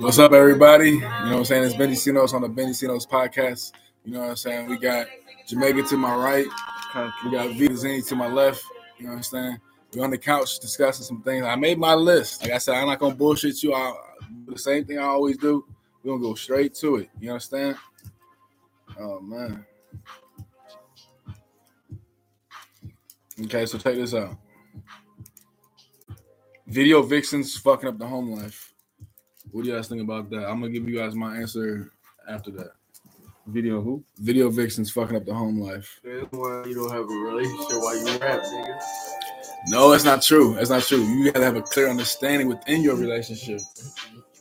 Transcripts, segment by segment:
What's up, everybody? You know what I'm saying? It's Benny Sinos on the Benny Sinos podcast. You know what I'm saying? We got Jamaica to my right. We got Vita Zini to my left. You know what I'm saying? We're on the couch discussing some things. I made my list. Like I said, I'm not gonna bullshit you. I do the same thing I always do. We're gonna go straight to it. You understand? Oh man. Okay, so check this out. Video vixens fucking up the home life. What do you guys think about that? I'm gonna give you guys my answer after that. Video who? Video vixens fucking up the home life. That's why you don't have a relationship while you rap, nigga. No, that's not true. That's not true. You gotta have a clear understanding within your relationship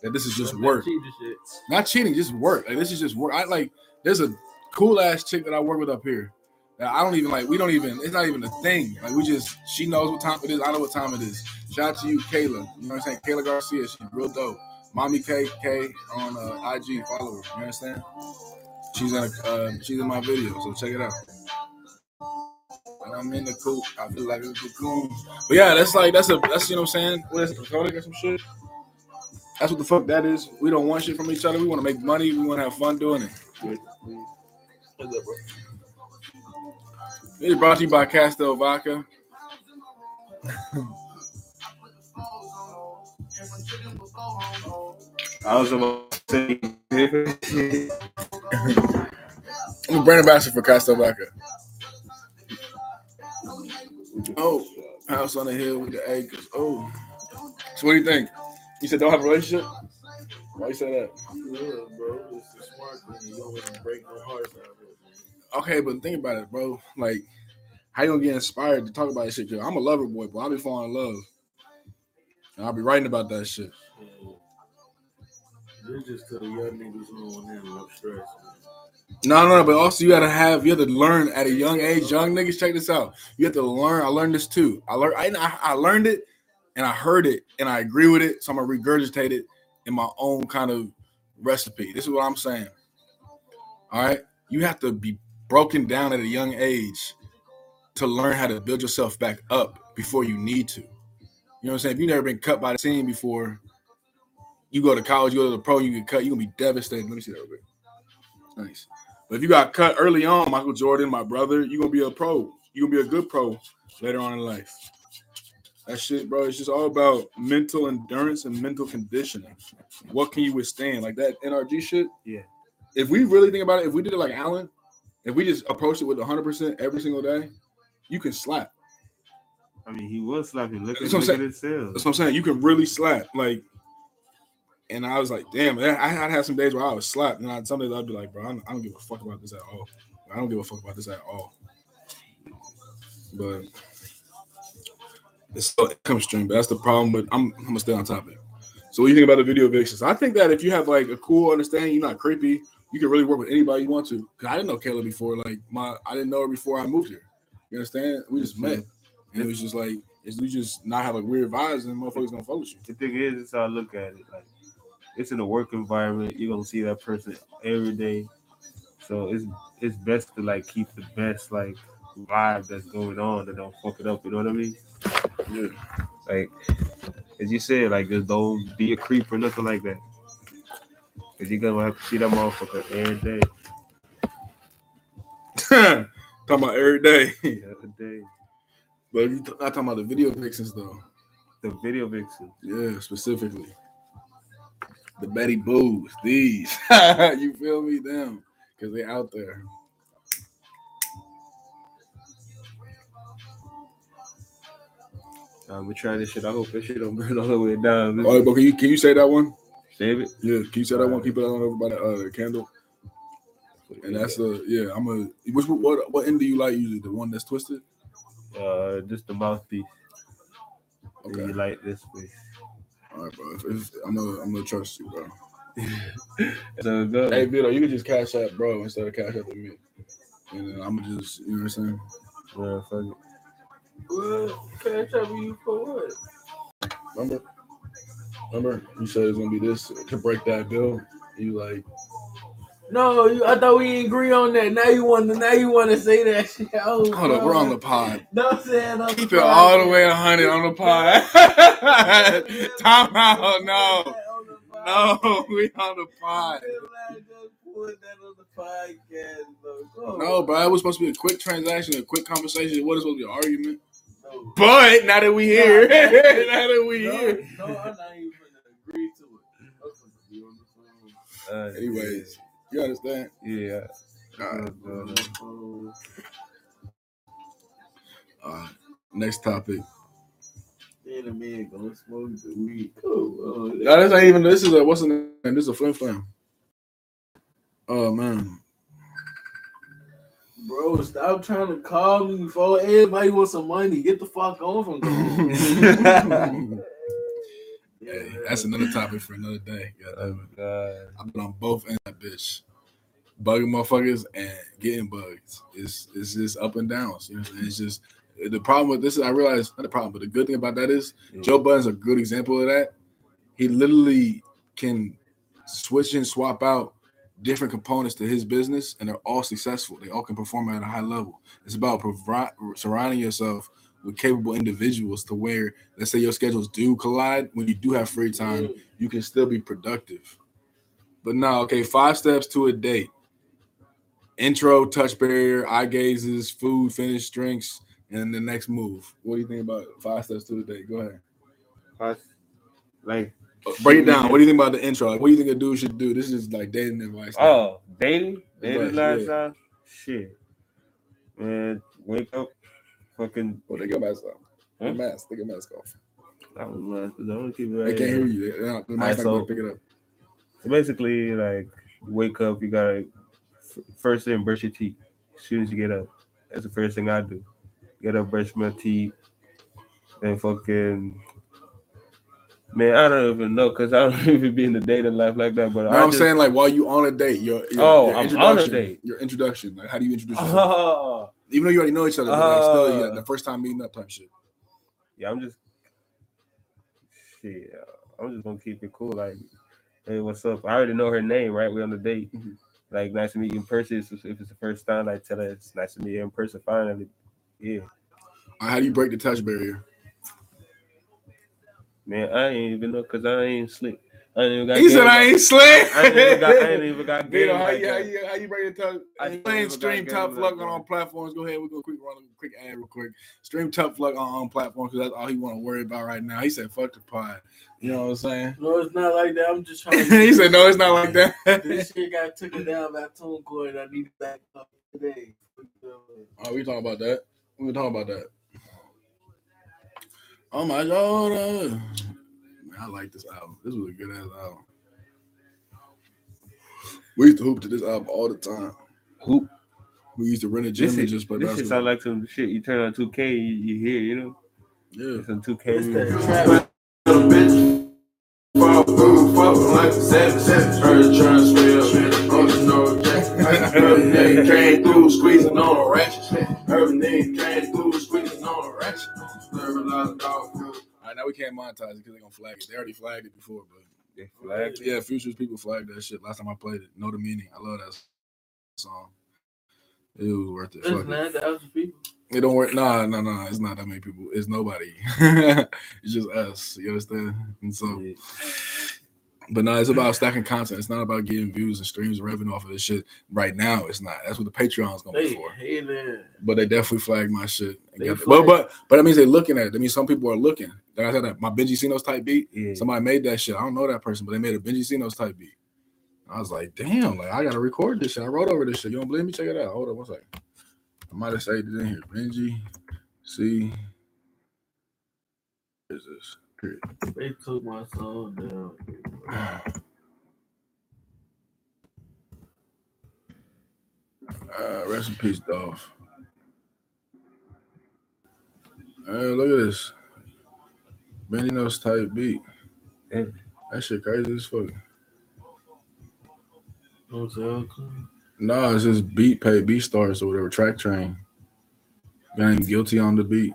that this is just work. Cheat the. Not cheating, just work. Like this is just work. I like there's a cool ass chick that I work with up here. That I don't even like. We don't even. It's not even a thing. Like we just. She knows what time it is. I know what time it is. Shout out to you, Kayla. You know what I'm saying? Kayla Garcia. She's real dope. Mommy K K on uh, IG. Follow her. You understand? She's in a, uh, she's in my video, so check it out. I'm in the coop. I feel like it's a cocoon. But yeah, that's like that's a that's you know what I'm saying. What is it? Or some shit? That's what the fuck that is. We don't want shit from each other. We want to make money. We want to have fun doing it. What's up, bro? It's brought to you by Castel Vodka. I was about to say. I'm a brand ambassador for Castel Vodka. Oh, house on the hill with the acres. Oh, so what do you think? You said don't have a relationship. Why you say that? Yeah, bro. It's the smart thing. You don't want to break no hearts out of it. Okay, but think about it, bro. Like, how you gonna get inspired to talk about this shit? 'Cause I'm a lover boy, but I'll be falling in love. And I'll be writing about that shit. Yeah. No, no, no, but also you gotta have you have to learn at a young age. Young niggas, check this out. You have to learn. I learned this too. I learned. I, I learned it, and I heard it, and I agree with it. So I'm gonna regurgitate it in my own kind of recipe. This is what I'm saying. All right, you have to be broken down at a young age to learn how to build yourself back up before you need to. You know what I'm saying? If you've never been cut by the team before, you go to college, you go to the pro, you get cut, you're gonna be devastated. Let me see that real quick. Nice. But if you got cut early on, Michael Jordan, my brother, you're gonna be a pro. You're gonna be a good pro later on in life. That shit, bro, it's just all about mental endurance and mental conditioning. What can you withstand? Like that NRG shit. Yeah. If we really think about it, if we did it like Allen, if we just approach it with 100% every single day, you can slap. I mean, he was slapping. Look at, That's what I'm look at saying. his sales. That's what I'm saying. You can really slap. Like, and I was like, damn, I I had had some days where I was slapped, and I, some days I'd be like, bro, I don't, I don't give a fuck about this at all. I don't give a fuck about this at all. But it's still income stream. But that's the problem. But I'm, I'm gonna stay on topic. So, what do you think about the video vixens? I think that if you have like a cool understanding, you're not creepy. You can really work with anybody you want to. Cause I didn't know Kayla before. Like my, I didn't know her before I moved here. You understand? We just met, and it was just like, it's, we just not have like weird vibes, and motherfuckers gonna with you. The thing is, it's how I look at it. Like, it's in a work environment. You're gonna see that person every day. So it's it's best to like keep the best like vibe that's going on and don't fuck it up. You know what I mean? Yeah. Like as you said, like just don't be a creep or nothing like that. Cause you're gonna have to see that motherfucker every day. talking about every day. Every day. but you not talking about the video vixens though. The video vixen. Yeah, specifically. The Betty Boos, these. you feel me? Them. Because they out there. I'm gonna try this shit. I hope this shit don't burn all the way down. All right, but can you can you say that one? Save it. Yeah, can you say that one? Keep it on over by the uh, candle. And that's a yeah. I'm a which what what end do you like usually? The one that's twisted? uh just the mouthpiece. Okay. You like this way. All right, bro. If, if, I'm gonna I'm gonna trust you, bro. So go. Hey, Vito, you can just cash out, bro, instead of cash out to me. And then I'm gonna just, you know what I'm saying? Yeah, fuck it. Well, cash out you for what? Remember? Remember? You said it's gonna be this to break that bill. You like, No, you, I thought we didn't agree on that. Now you want to. Now you want to say that shit. Oh, hold up, we're on the pod. Don't say it on Keep the it pod. all the way 100 on the pod. Time out, no. no, we on the pod. Put that on the podcast, bro. Go No, bro, it was supposed to be a quick transaction, a quick conversation. It wasn't supposed to be an argument. No. But now that we here, Nah, now that we no, here. no, I'm not even gonna agree to it. I'm supposed to be on the phone. Uh, Anyways, you understand? yeah. All right. Uh, On the phone. Uh, next topic. Then a man gonna smoke the weed. Cool. Oh, No, this ain't even. This is a what's the name? This is a flim flam. Oh man, Bro, stop trying to call me before everybody wants some money. Get the fuck off on from hey, that's another topic for another day. oh, God. I've been on both ends of that bitch, bugging motherfuckers and getting bugged. It's it's just up and downs. You know, what I'm saying? it's just the problem with this. is I realize not the problem, but the good thing about that is Yeah. Joe Budden's a good example of that. He literally can switch and swap out different components to his business, and they're all successful. They all can perform at a high level. It's about provi- surrounding yourself with capable individuals to where, let's say, your schedules do collide. When you do have free time, mm. you can still be productive. But now okay, five steps to a date. Intro, touch barrier, eye gazes, food, finish, drinks, and the next move. What do you think about five steps to a date? Go ahead. Us- Like, uh, Break it down. What do you think about the intro? Like, what do you think a dude should do? This is like dating advice. oh, dating? Dating Right, last yeah. Shit. Man, wake up. Fucking. Oh, they got mask off. Huh? Mask. They got mask off. I was last. I don't keep it right can't here. hear you. The mic's Alright, not so- to pick it up. So basically, like, wake up, you gotta first thing brush your teeth as soon as you get up. That's the first thing I do. Get up, brush my teeth, and fucking. Man, I don't even know because I don't even be in the dating life like that. But No, I I'm just, saying like while you on a date, your, your Oh, your I'm introduction, on a date. Your introduction, like how do you introduce yourself? Oh. Even though you already know each other, but like still, Uh. yeah, the first time meeting up type shit. yeah, I'm just. Shit, I'm just gonna keep it cool. Like, hey, what's up? I already know her name, right? We're on the date. Mhm. Like, nice to meet you in person. If it's the first time, I tell her it's nice to meet you in person. Finally, yeah. Right, how do you break the touch barrier? Man, I ain't even know because I ain't slick. I ain't even got. He said I ain't slick. I ain't even got. I ain't even got game. Vito, how, like you, how, that. you, how you break the touch? I Hey, ain't playing even stream got Tough Luck like on that. all platforms. Go ahead, we're gonna quick run a quick ad real quick. Stream Tough Luck on on platforms because that's all he want to worry about right now. He said, "Fuck the pod." You know what I'm saying? No, it's not like that. I'm just trying. To- he said, "No, it's not like that." this shit got taken down by TuneCore and I need it back up today. Oh, we talking about that. We talking about that. Oh my god! Uh, uh, Man, I like this album. This was a good ass album. We used to hoop to this album all the time. Hoop. We used to rent a gym This and shit, just play this shit basketball. sound like some shit you turn on 2K, you, you hear, you know? yeah. Some 2K. It's that music. trap. bitch. Fuck, boom, fuck like a savage. Heard you trying to spell on the no jack. Heard nigga came through squeezing on a ratchet. Heard nigga came through squeezing on a ratchet. Serve a lot of dog food. All right, now we can't monetize it because they're gonna flag it. They already flagged it before, but They flagged it. yeah, futures people flagged that shit. Last time I played it, know the meaning. I love that song. It was worth it. It's Fuck it. nine thousand people. It don't work. Nah, nah, nah. It's not that many people. It's nobody. it's just us. You understand? And so, Yeah. But no, it's about stacking content. It's not about getting views and streams and revenue off of this shit. Right now, it's not. That's what the Patreon's gonna They be for. hate. But they definitely flagged my shit. and They got. But but but that means they're looking at it. That means some people are looking. Like I said, that my Bengi C. Notes type beat. Yeah. Somebody made that shit. I don't know that person, but they made a Bengi C. Notes type beat. I was like, damn, like I gotta record this shit. I wrote over this shit. You don't believe me? Check it out. Hold on one second. I might have saved it in here. Benji C. What is this? Period. They took my song down. Uh, rest in peace, Dolph. Uh, look at this. Benny knows type beat. Yeah. That shit crazy as fuck. No it's just beat pay beat stars or whatever. Track train. Guy named guilty on the beat.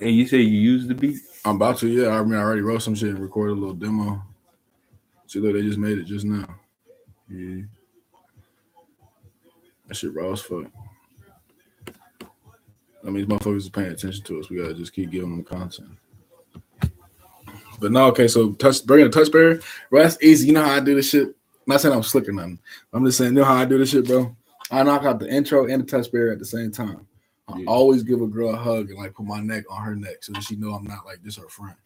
And you say you use the beat? I'm about to, yeah. I mean, I already wrote some shit and recorded a little demo. See, look, they just made it just now. Yeah. That shit raw as fuck. I mean, these motherfuckers are paying attention to us. We gotta just keep giving them content. But no, okay. So touch bringing a touch barrier, bro. That's easy. You know how I do this shit. I'm not saying I'm slick or nothing. I'm just saying, you know how I do this shit, bro. I knock out the intro and the touch barrier at the same time. I always give a girl a hug and like put my neck on her neck so that she know I'm not like just her friend.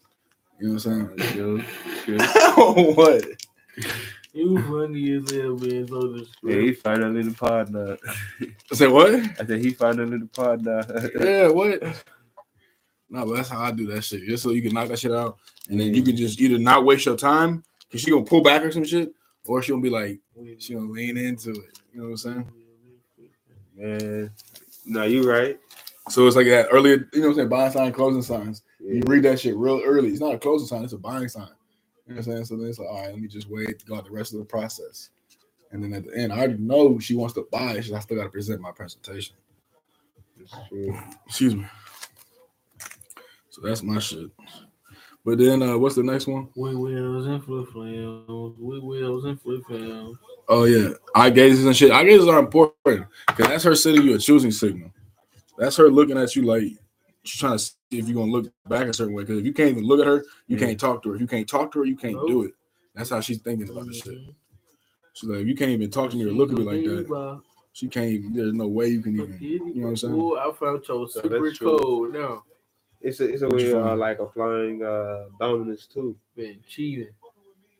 You know what I'm Good, good. saying? what? You funny as hell, man. So Yeah, disrespectful. he finally in the pod now. said what? I said he finally in the pod now. Yeah, what? No, but that's how I do that shit. Just so you can knock that shit out, and then you can just either not waste your time because she gonna pull back or some shit, or she gonna be like she gonna lean into it. You know what I'm saying? Man, no, you right. So it's like that earlier. You know what I'm saying? Buying sign, closing signs. Yeah. You read that shit real early. It's not a closing sign. It's a buying sign. You know what I'm saying? So then it's like, all right, let me just wait to go out the rest of the process. And then at the end, I already know she wants to buy. Just I still got to present my presentation. Excuse me. So that's my shit. But then, uh, what's the next one? We wheels and flip flams. We wheels and flip flams. Oh yeah, eye gazes and shit. Eye gazes are important because that's her sending you a choosing signal. That's her looking at you like she's trying to see if you're gonna look back a certain way. Because if you can't even look at her, you Yeah. can't talk to her. If you can't talk to her, you can't Nope. do it. That's how she's thinking about the shit. Mhm. She's like, if you can't even talk to me or look at me like that, she can't. Even, there's no way you can even. You know what I'm saying? Ooh, I found your So secret that's true. code now. It's a it's a What you way uh, like applying uh dominance too. Been cheating.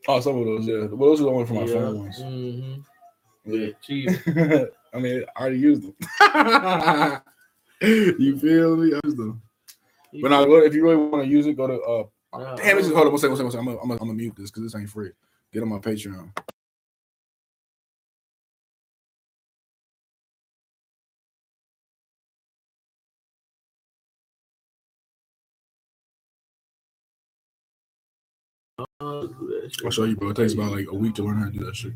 Oh, some of those, yeah. Well, those are the ones for my yeah. phone ones. Mm-hmm. Yeah. Cheating. I mean, I already used them. you feel me? I used them. But now, if you really want to use it, go to uh. Nah, Damn, this is hold on one second, one second, one second. I'm gonna, I'm gonna, I'm gonna mute this because this ain't free. Get on my Patreon. I'll do that shit. I'll show you, bro. It takes about like a week to learn how to do that shit.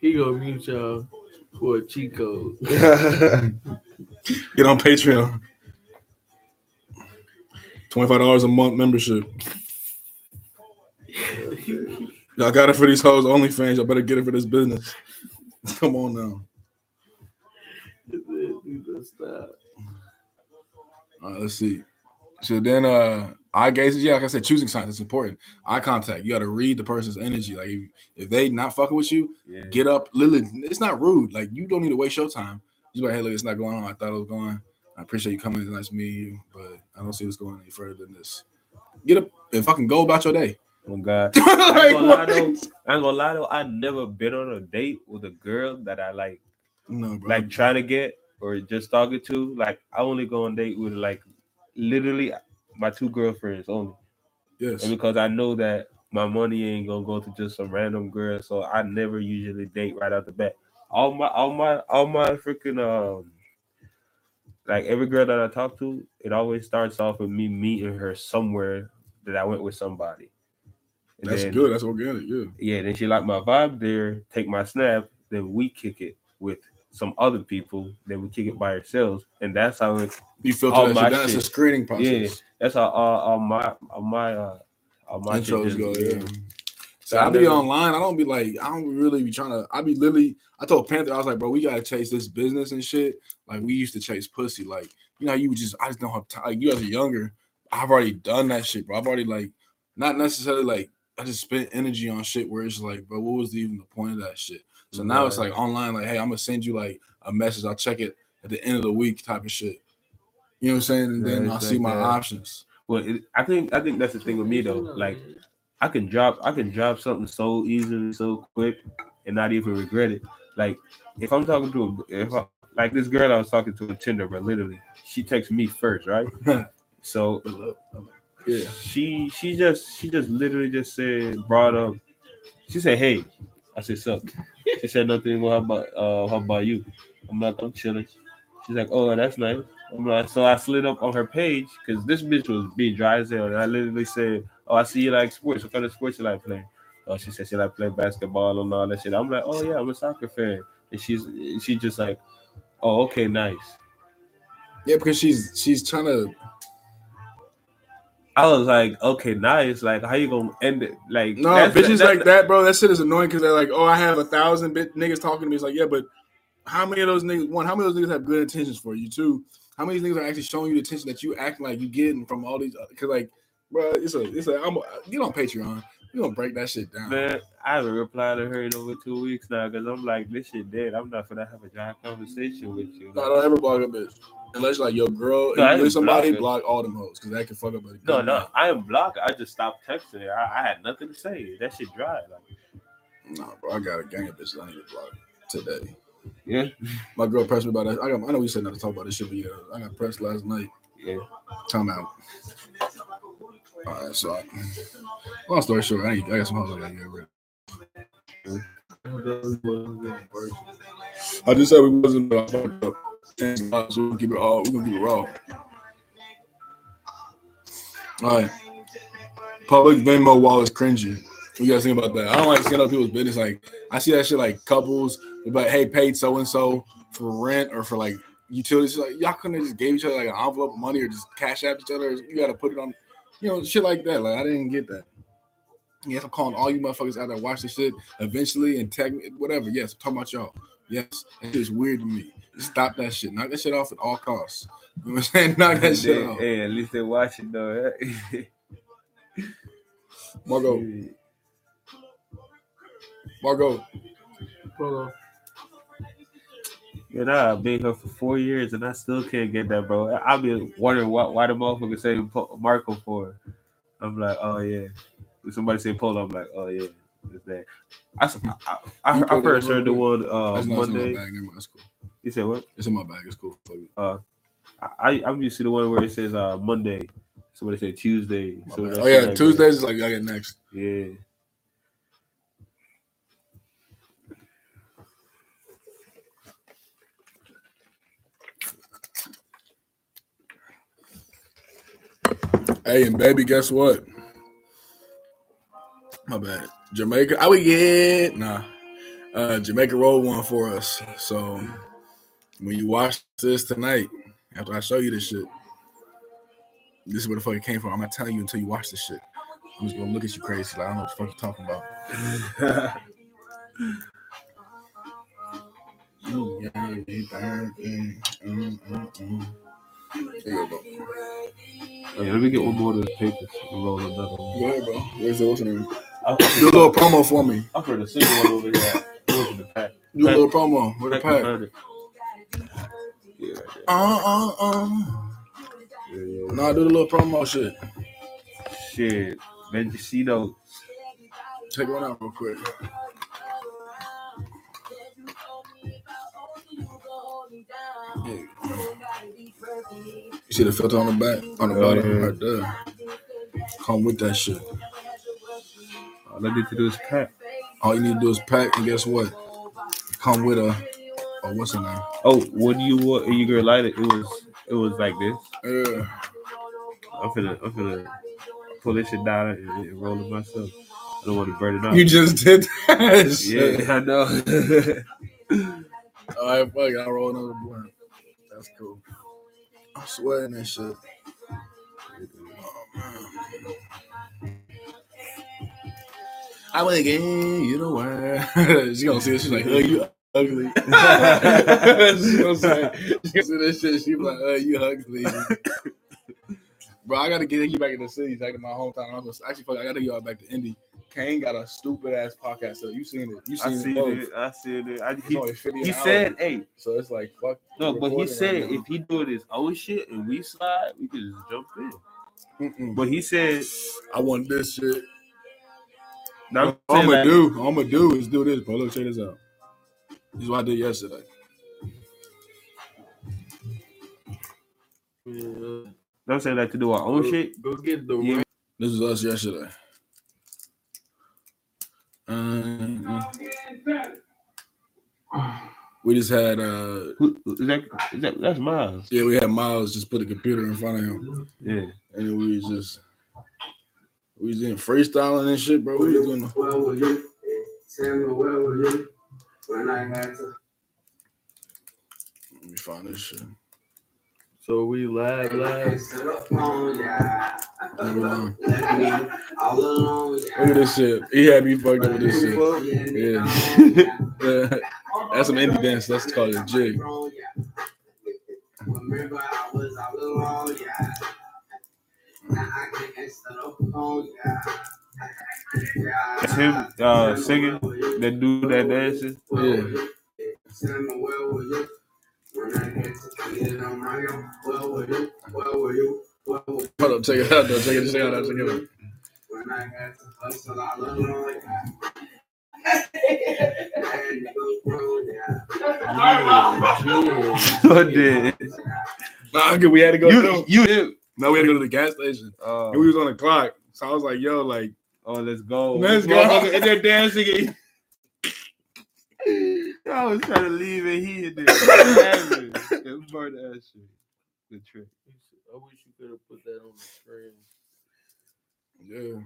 He gonna mute y'all for a cheat code. Get on Patreon. Twenty-five dollars a month membership. Y'all got it for these hoes OnlyFans. Y'all better get it for this business. Come on now. All right, let's see. So then, uh, eye gazes. Yeah, like I said, choosing signs is important. Eye contact. You got to read the person's energy. Like if, if they not fucking with you, yeah. get up. Literally, it's not rude. Like you don't need to waste your time. You like, hey, look, it's not going on. I thought it was going. I appreciate you coming. It's nice to meet you, but I don't see what's going any further than this. Get up and fucking go about your day. Oh God. like, I ain't, gonna lie, though, I ain't gonna lie though. I never been on a date with a girl that I like, No, bro. like trying to get or just talking to. Like I only go on date with like literally my two girlfriends only, yes. and because I know that my money ain't gonna go to just some random girl, so I never usually date right out the bat. All my, all my, all my freaking um, like every girl that I talk to, it always starts off with me meeting her somewhere that I went with somebody. And That's then- good. That's organic. Yeah. yeah, then she like my vibe there, take my snap, then we kick it with some other people, then we kick it by ourselves, and that's how it, You filter that shit. It's a screening process. Yeah, that's how all, all my all my uh all my Intros go. yeah. Yeah. So I be online. I don't be like, I don't really be trying to. I be literally. I told Panther, I was like, bro, we gotta chase this business and shit. Like we used to chase pussy. Like you know, you would just. I just don't have time. Like you guys are younger. I've already done that shit, bro. I've already like, not necessarily like. I just spent energy on shit where it's like, bro, what was even the point of that shit? So now it's like online, like, hey, I'm gonna send you like a message. I'll check it at the end of the week, type of shit. You know what I'm saying? And then Right, I'll see like my that. options. Well, it, I think I think that's the thing with me though. Like I can drop I can drop something so easily, so quick, and not even regret it. Like if I'm talking to a, if I, like this girl I was talking to on Tinder, but literally she texts me first, right? So Yeah. she she just she just literally just said brought up. She said, "Hey," I said, "Sup?" She said nothing. Well, how about uh how about you? I'm like, I'm chilling. She's like, "Oh, that's nice." I'm like, so I slid up on her page because this bitch was being dry as hell, and I literally said, "Oh, I see you like sports. What kind of sports you like playing?" Oh, she said she like playing basketball and all that shit. I'm like, "Oh yeah, I'm a soccer fan," and she's she just like, "Oh, okay, nice." Yeah, because she's she's trying to I was like, "Okay, nice." Like, how you gonna end it? Like, No, that's- bitches that- like that, bro. That shit is annoying because they're like, oh, I have a thousand bit niggas talking to me. It's like, yeah, but how many of those niggas? One, how many of those niggas have good intentions for you? Two, How many niggas are actually showing you the attention that you acting like you getting from all these? Uh, because like, bro, it's a, it's a. I'm a, get on Patreon. We gonna break that shit down. Man, I haven't replied to her in over two weeks now because I'm like, this shit dead. I'm not gonna have a dry conversation with you. No, don't ever block a bitch unless like your girl. No, if didn't somebody block all them hoes because that can fuck up. A No, no, I am blocked. I just stopped texting her. I, I had nothing to say. That shit dry. Like, Nah, bro, I got a gang of bitches I need to block today. yeah, My girl pressed me about that. I got. I know we said not to talk about this shit, but yeah, I got pressed last night. yeah. Time out. All right, so I, long story short, I, ain't, I got some hoes I gotta get rid of. I just said we wasn't. Uh, fucked up. We're gonna keep it all. We're gonna keep it raw. All right. Public Venmo wall is cringy. What you guys think about that? I don't like seeing other people's business. Like I see that shit like couples, but hey, paid so and so for rent or for like utilities. Like y'all couldn't have just gave each other like an envelope of money or just cash app each other. You gotta put it on, you know, shit like that. Like I didn't get that. Yes, I'm calling all you motherfuckers out there watch this shit eventually and tag me, whatever. Yes, I'm talking about y'all. Yes, it is weird to me. Stop that shit. Knock that shit off at all costs. You know what I'm saying? Knock that shit off. Hey, at least they watch it though. Margot, Margot. Bro, Man, I've been here for four years and I still can't get that, bro. I've been wondering why, why the motherfucker say Po- Marco for. I'm like, oh yeah. If somebody say Polo, I'm like, oh yeah. It's that. I, s- I, I, I first heard the one uh, That's in my Monday. bag. Never mind. That's cool. You said what? It's in my bag. It's cool. Uh, I I'm used to the one where it says uh Monday. Somebody said Tuesday. My So Oh yeah, like. Tuesdays is like I get next. Yeah. Hey, and baby, guess what? My bad. Jamaica. I would get nah. Uh, Jamaica rolled one for us. So when you watch this tonight, after I show you this shit, this is where the fuck it came from. I'm not telling you until you watch this shit. I'm just gonna look at you crazy. Like I don't know what the fuck you're talking about. Yeah, mm, mm, mm, mm. There you go, bro. Okay, let me get one more of the papers and roll another one. Go bro. Where's the what's name? Do a little promo for me. I'll put a single one over here. It was in the pack. Do a little promo. Where the Pack pack? behind it. Yeah, right. Uh, uh, uh. Yeah, yeah. Nah, do the little promo shit. Shit. Mendocino. Take one out real quick. Yeah. You see the filter on the back, on the Oh, bottom, yeah. right there. Come with that shit. All I need to do is pack. All you need to do is pack, and guess what? Come with a, oh, what's the name? Oh, when you were you girl light it, it was it was like this. Yeah. I'm finna I'm finna pull this shit down and, and roll it myself. I don't want to burn it up. You just did that yeah, I know. All right, fuck. I'll roll another blunt. That's cool. I'm sweating that shit. Oh, man. I went again, you know why? she gonna see this. She's like, oh, you ugly. she gonna say, she gonna see this shit. She be like, oh, you ugly. Bro, I gotta get you back in the city, back in my hometown. I'm gonna, actually, fuck, I gotta get y'all back to Indy. Kane got a stupid ass podcast. So you seen it? You I seen see it? it. I see it. I, he, only 50 he said, "Hey, So it's like fuck. no," but he said right if he doing his own shit and we slide, we could just jump in. Mm-mm. But he said, I want this shit. "No, All I'm I'm gonna like, do, all I'm gonna do is do this, bro. Look, check this out. This is what I did yesterday. Don't say like to do our own shit. Go get the Yeah. This is us yesterday. Um, we just had uh Who, is that, is that that's Miles. yeah, we had Miles just put a computer in front of him Yeah, and we just we was in freestyling and shit, bro. We was doing Where with you? Samuel, where were you? When I had to. let me find this shit. So we lag, lag. Hold on. All alone. Look at this shit. He had me fucked up with this shit. Yeah. That's some indie dance. Let's call it a jig. remember I was all alone, yeah. That's him uh, singing. That dude that dances. Yeah. Tell me where were you? When I had to get it on my own, where were you? Where were you? Where were you? Hold up, check it out though. Check it, check it out. Check it out. When I had to hustle all alone, yeah. I had to go through, yeah. So did Nah, good. We had to go. you through. you No, we had to go to the gas station. uh, And we was on the clock. So I was like, yo, like, oh let's go. Let's go. And they're dancing. again. I was trying to leave and he hit it. It's part of that shit. Good trick. I wish you could have put that on the screen. yeah.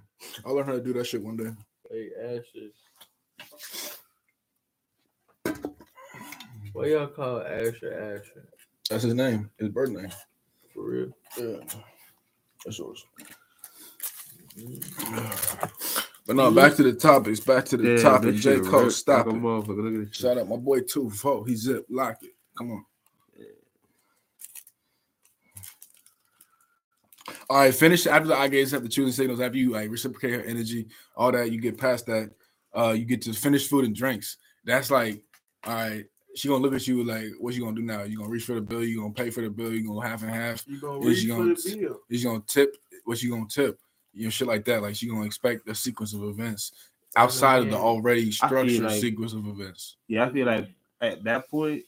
I learned how to do that shit one day. Hey, Ashes. Why y'all call Asher Asher? That's his name. His birth name. For real? Yeah. That's yours. But no, back to the topics. Back to the topic. this J. Cole, ripped stop like it. Look at this. Shout out my boy two four. He zip lock it. Come on. All right, finish after the eye gaze have the choosing signals. After you like reciprocate her energy, all that you get past that. Uh, you get to finish food and drinks. That's like, all right. She gonna look at you like, what you gonna do now? You gonna reach for the bill? You gonna pay for the bill? You gonna half and half? You gonna reach she for gonna- the bill? Is you gonna tip? What you gonna tip? You know, shit like that. Like she gonna expect a sequence of events outside of the already structured like- sequence of events. Yeah, I feel like at that point,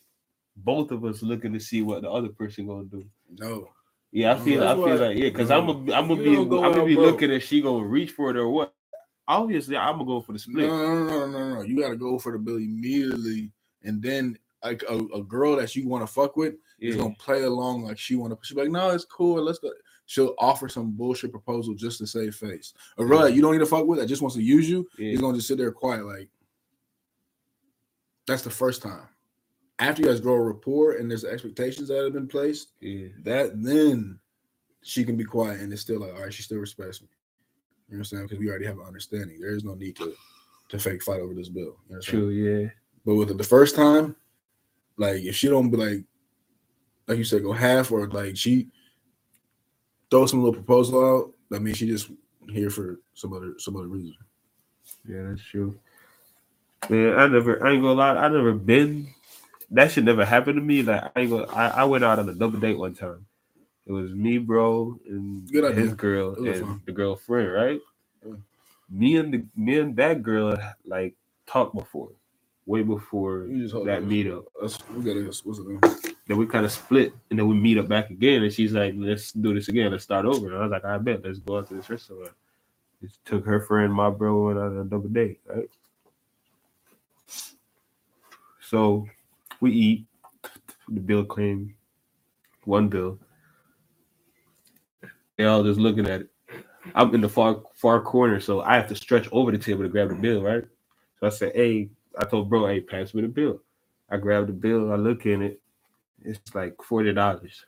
both of us looking to see what the other person gonna do. No, Yeah, I feel, I That's feel like yeah, because No. I'm gonna, I'm gonna be, go I'm gonna be broke. looking if she gonna reach for it or what. Obviously, I'm gonna go for the no, split. no, no, no, no, no. You gotta go for the bill immediately, and then like a, a girl that you want to fuck with is gonna play along like she want to. She's like, no, it's cool. Let's go. She'll offer some bullshit proposal just to save face. A girl that you don't need to fuck with that just wants to use you yeah. He's gonna just sit there quiet, like that's the first time. After you guys grow a rapport and there's expectations that have been placed, yeah. that then she can be quiet and it's still like, all right, she still respects me. You know what I'm saying? Because we already have an understanding. There is no need to to fake fight over this bill. You know what I'm saying? True, yeah. But with it the first time, like if she don't be like, like you said, go half or like she throw some little proposal out, that means she just here for some other some other reason. Yeah, that's true. Man, I never, I ain't gonna lie, I never been. That should never happen to me. Like I ain't gonna. I, I went out on a double date one time. It was me, bro, and his girl and fun. the girlfriend, right? Yeah. Me and the me and that girl like talked before, way before You just hold that on. meetup. That's, we gotta what's it name? Then we kind of split, and then we meet up back again. And she's like, "Let's do this again. Let's start over." And I was like, "I bet. Let's go out to this restaurant." Just took her friend, my bro, and on a double date, right? So we eat. The bill came, one bill. They all just looking at it. I'm in the far far corner, so I have to stretch over the table to grab the bill, right? So I said, "Hey," I told bro, "Hey, pass me the bill." I grabbed the bill. I look in it. It's like forty dollars,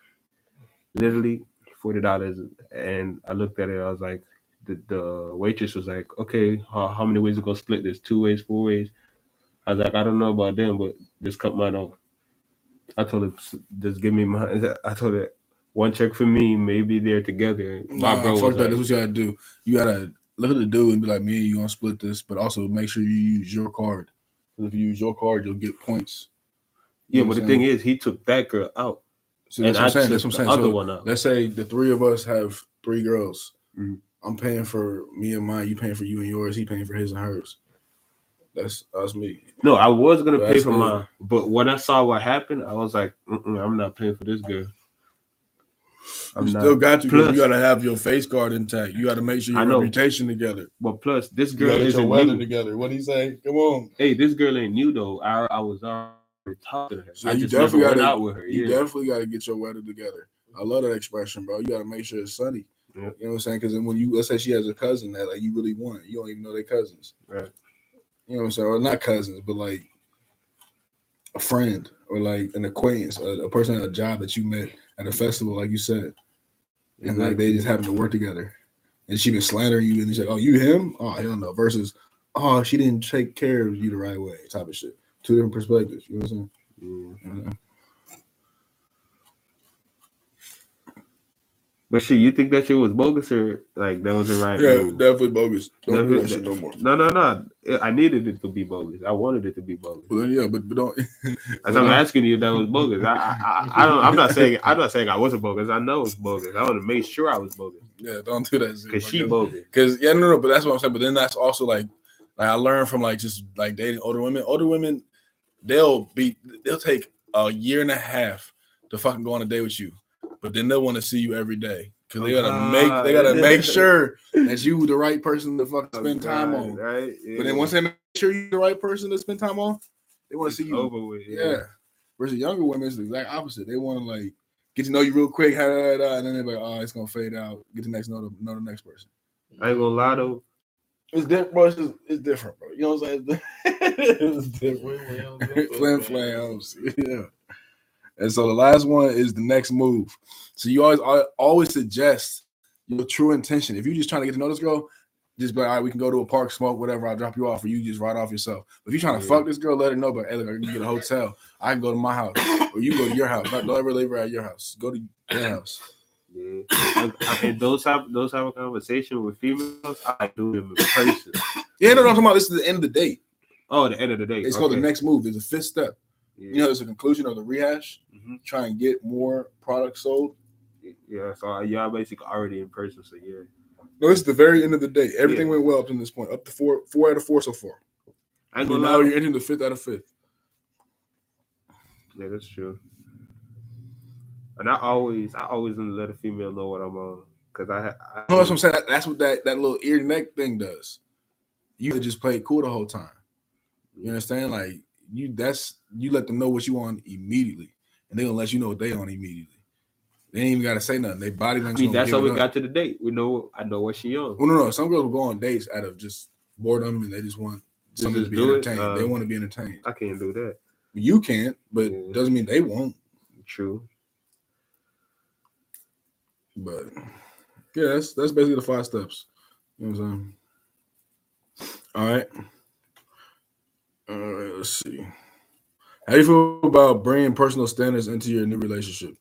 literally forty dollars. And I looked at it. I was like, the, the waitress was like, "Okay, how, how many ways we gonna split this? Two ways, four ways?" I was like, "I don't know about them, but just cut mine off." I told her, "Just give me my." I told her, "One check for me, maybe they're together." My Nah, bro fuck that. like, That's what you gotta do. You gotta look at the dude and be like, me and you gonna split this, but also make sure you use your card. If you use your card, you'll get points. "Yeah," You know but the thing is, he took that girl out, So that's what I'm saying. That's what I'm the saying. other So one out. let's say the three of us have three girls. Mhm. I'm paying for me and mine. You paying for you and yours. He paying for his and hers. That's that's me. No, I was gonna pay for mine, but when I saw what happened, I was like, Mm-mm, "I'm not paying for this girl." I'm you not. still uh, got you. Plus- you gotta have your face card intact. You gotta make sure your know. reputation together. But plus, this girl gotta your isn't weather new. together. What do you say? Come on. Hey, this girl ain't new though. I I was already talking to her. So I you just definitely gotta- out with her. You Yeah, definitely got to get your weather together. I love that expression, bro. You got to make sure it's sunny. Yeah. You know what I'm saying? Because then when you let's say she has a cousin that like you really want, you don't even know they cousins. Right. You know what I'm saying? Or not cousins, but like a friend or like an acquaintance, a, a person at a job that you met at a festival, like you said, and like they just happen to work together. And she been slandering you, and she's like, "Oh, you him? Oh, hell no." Versus, "Oh, she didn't take care of you the right way." Type of shit. Two different perspectives. You know what I'm saying? Yeah. You know? But shit, you think that shit was bogus or like that was the right? Yeah, move? definitely bogus. Don't do that shit no more. No, no, no. I needed it to be bogus. I wanted it to be bogus. Well, yeah, but, but don't. As I'm asking you if that was bogus. I, I, I, I don't. I'm not saying. I'm not saying I wasn't bogus. I know it's bogus. I want to make sure I was bogus yeah, don't do that. because she bogus. Because yeah, no, no, but that's what I'm saying. But then that's also like, like I learned from like just like dating older women. Older women, they'll be they'll take a year and a half to fucking go on a date with you, but then they'll want to see you every day because they gotta Oh, make they gotta God. make sure that you the right person to fucking spend time God, on. right? Yeah. But then once they make sure you're the right person to spend time on, they want to see you. over with. Yeah. Versus younger women, it's the exact opposite. They want to like get to know you real quick, ha, da, da, da, and then they're like, oh, it's gonna fade out. Get the next know the, know the next person. I ain't gonna lie though. It's different, bro. It's, just, it's different, bro. You know what I'm saying? it's different. Flam flams. Yeah. And so the last one is the next move. So you always I always suggest your true intention. If you're just trying to get to know this girl, just be like, all right, we can go to a park, smoke, whatever. I'll drop you off, or you just ride off yourself. But if you're trying to Yeah. fuck this girl, let her know. But hey, look, I can get a hotel. I can go to my house, or you go to your house. Don't ever leave her at your house. Go to your house. Yeah. I, I, those have those have a conversation with females, I do them in person. Yeah, no, no, I'm talking about this is the end of the date. Oh, the end of the day. It's called the next move. There's a fifth step. Yeah. You know, there's a conclusion of the rehash. Mhm. Try and get more products sold. Yeah, so y'all basically already in person, so yeah. No, is the very end of the day. Everything Yeah. went well up to this point. Up to four, four out of four so far. I And now you're entering the fifth out of fifth. Yeah, that's true. And I always, I always let a female know what I'm on, cause I, I No, that's what I'm saying. That's what that, that little ear neck thing does. You just play it cool the whole time. You understand? Like you, that's you let them know what you want immediately, and they gonna let you know what they on immediately. They ain't even gotta say nothing. They body I language. mean, that's how we up. got to the date. We know, I know what she on. Well, no, no. Some girls will go on dates out of just boredom, and they just want Just something to be entertained. they Uh, want to be entertained. I can't do that. You can't, but Yeah. doesn't mean they won't. True. But yeah, that's that's basically the five steps. You know what I'm saying? All right. All right, let's see. How do you feel about bringing personal standards into your new relationship?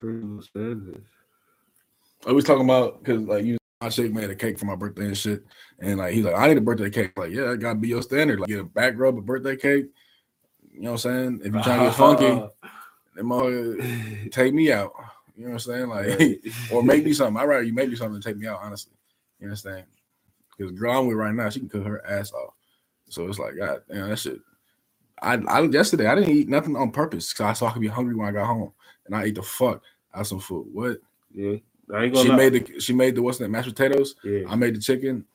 Personal standards. I was talking about because like you, my shake made a cake for my birthday and shit, and like he's like, I need a birthday cake. Like, yeah, that gotta be your standard. Like, get a back rub, a birthday cake. You know what I'm saying? If you're trying to get funky, then motherfucker, take me out. You know what I'm saying? Like, or make me something. I'd rather you make me something than take me out, honestly. You understand? Because girl I'm with right now, she can cook her ass off. So it's like, God damn, that shit. I, I yesterday I didn't eat nothing on purpose because I saw I could be hungry when I got home, and I ate the fuck out of some food. What? yeah, I ain't gonna She lie. made the she made the what's that mashed potatoes. yeah. I made the chicken.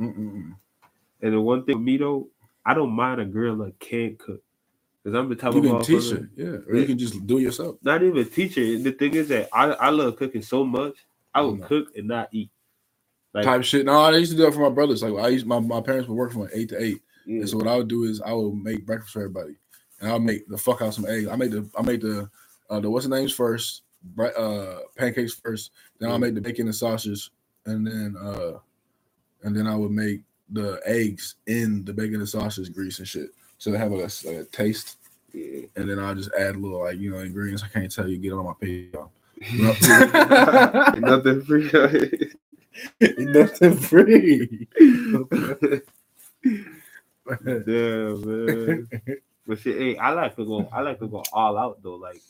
Mm-mm. And the one thing with me though, I don't mind a girl that can't cook. Cause I'm the type You of can teach her, yeah, or you can just do it yourself. Not even teach her. The thing is that I, I love cooking so much. I would cook and not eat. Like Type shit. No, I used to do that for my brothers. Like I used my, my parents would work from like eight to eight. yeah. And so what I would do is I would make breakfast for everybody, and I'll make the fuck out some eggs. I made the I made the uh, the what's the names first, bre- uh, pancakes first. Then I'll Mm. make the bacon and sausage, and then uh, and then I would make the eggs in the bacon and sausage grease and shit, so they have a, a taste. yeah. And then I'll just add a little like you know ingredients. I can't tell you. Get it on my page. Nothing free. Nothing free. yeah, man. But shit, hey, I like to go. I like to go all out though. Like,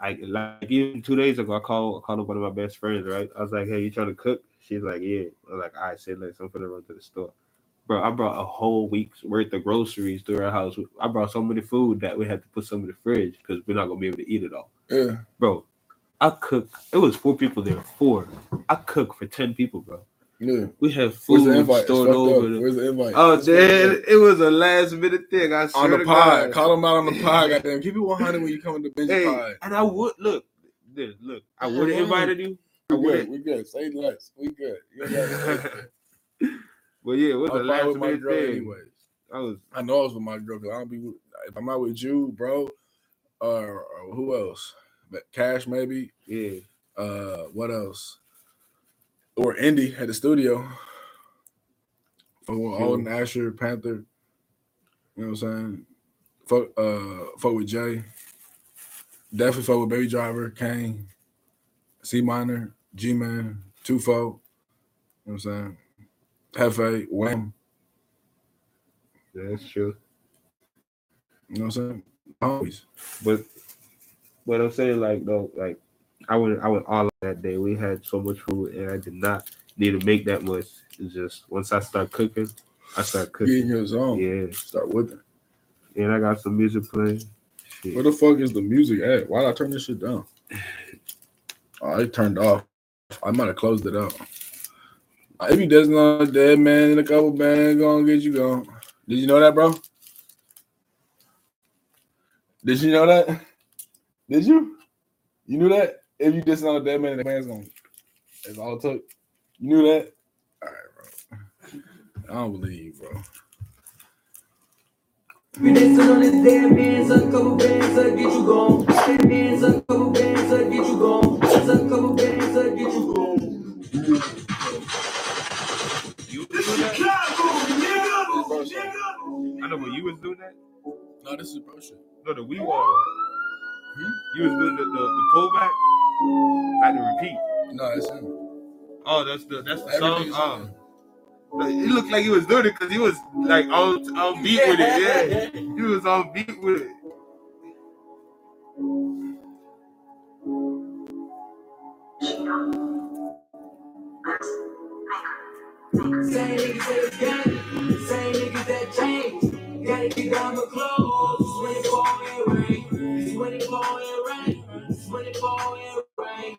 I like even two days ago, I called I called up one of my best friends. Right, I was like, "Hey, you trying to cook?" She's like, "Yeah." I was like, "All right, say less. I'm gonna run to the store." Bro, I brought a whole week's worth of groceries to our house. I brought so many food that we had to put some in the fridge because we're not gonna be able to eat it all. yeah. Bro, I cook. It was four people there. Four. I cook for ten people, bro. Yeah. We had Where's food the stored over. the- Where's the invite? Oh, It's fucked up. man, it was a last minute thing. I on the pod. Call them out on the pod. Goddamn, keep it 100 when you come to the bench Hey, pod. and I would look, dude, look, I would have invited you. I We good. We good. Say less. We good. You ain't gotta say that. But yeah, it was I a was last my minute thing. anyways. I was I know I was with my girl because I don't be. If I'm not with you, bro, or, or who else? But Cash maybe. yeah. Uh, what else? Or Indy at the studio. Or Alden Asher, Panther. You know what I'm saying? Fuck, uh, fuck with Jay. Definitely fuck with Baby Driver, Kane, C minor, G Man, Two Four. You know what I'm saying? Hefe, Wham. Yeah, that's true. You know what I'm saying? Always. But what I'm saying, like though, like I went I went all that day. We had so much food and I did not need to make that much. It's just once I start cooking, I start Get in cooking. your zone. Yeah. Start whipping. And I got some music playing. Shit. Where the fuck is the music at? Why did I turn this shit down? Oh, it turned off. I might have closed it out. If you doesn't know dead man in a couple bands, gonna get you going. Did you know that, bro? Did you know that? Did you? You knew that? If you didn't know dead man in the band's gonna that's all it took. You knew that? All right, bro. I don't believe you, bro. We dancing on this damn man's a couple bands, uh, get you gone. Damn man's a couple bands, uh, get you gone. Bands, a couple bands, uh, get you gone. You was doing that? Bro, shit. I know when you was doing that. No, this is bro shit. No, the we wall. You was doing the, the, the pullback, like the repeat. No, it's him. Oh, that's the that's the song. Everything's Oh. Like, It looked like he was doing it because he was like on on beat with it. Yeah, he was on beat with it. Same niggas that gang, same niggas that change. Gotta keep down my clothes it fall and rain. It fall and rain.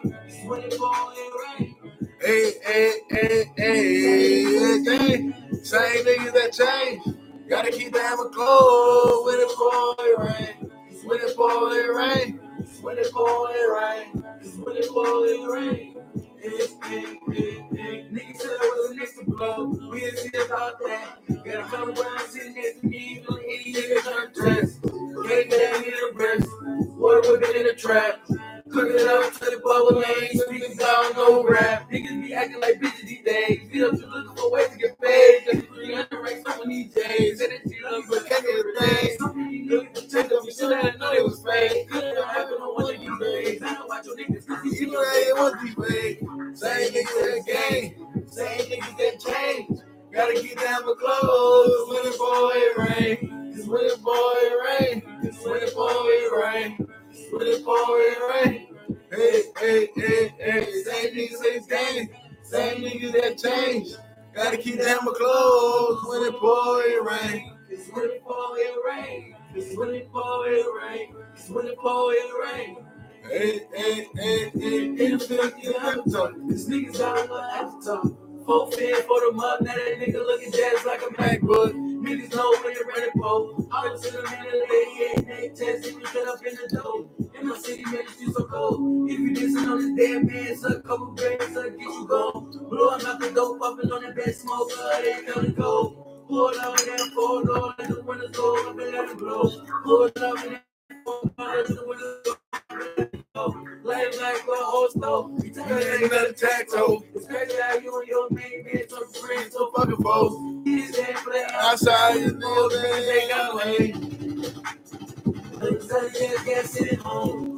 It fall and rain. Hey, hey, hey, hey, hey, same niggas that change. Gotta keep the hammer cold when it it rain. When it it rain. When it and rain. When it and rain. Hey, hey, hey. Niggas said I was the next to blow. We didn't see about that. Got a whipping in the trap. Cook it up to the bubble lane. Speaking down, no rap. Niggas be acting like bitches these days. Beat up to looking for ways to get paid. Just 300 racks on these days. That shit up, but can't get a thing. Look at the check up. You should have known it was fake. Could have happened on one of these days. I don't watch your niggas. Cause you You know know they they ain't want these these. Same niggas that game. Same niggas that change. Gotta keep the hammer close when it it rain. Cause when it it rain. Cause when it it rain. When it pour it rain. Hey, hey, hey, hey, same niggas that game. Same niggas that change. Gotta keep the hammer close when it pour it rain. It's when it pour it rain. It's when it pour it rain. It's when it pour it rain. Hey, hey, hey, hey, In the field, you have to talk. This niggas got a little after talk. Four fin for the mud, now that nigga looking jazz like a MacBook. Niggas know when they ready for. I was in the man of the and they test if you shut up in the door. In my city, man, it's so cold. If you dissing on this damn man, suck a couple grams, suck get you gone. Blow him out the dope, puffing on that bad smoke, uh, they tell it go. Pull up in that four door, let the windows go up and let it blow. Pull up in that four door, let the windows go. Life like a hostel. You take Ain't a another tattoo. It's crazy how you and your main man so friends so fucking folks. He's that Outside, you know that they got away. Niggas.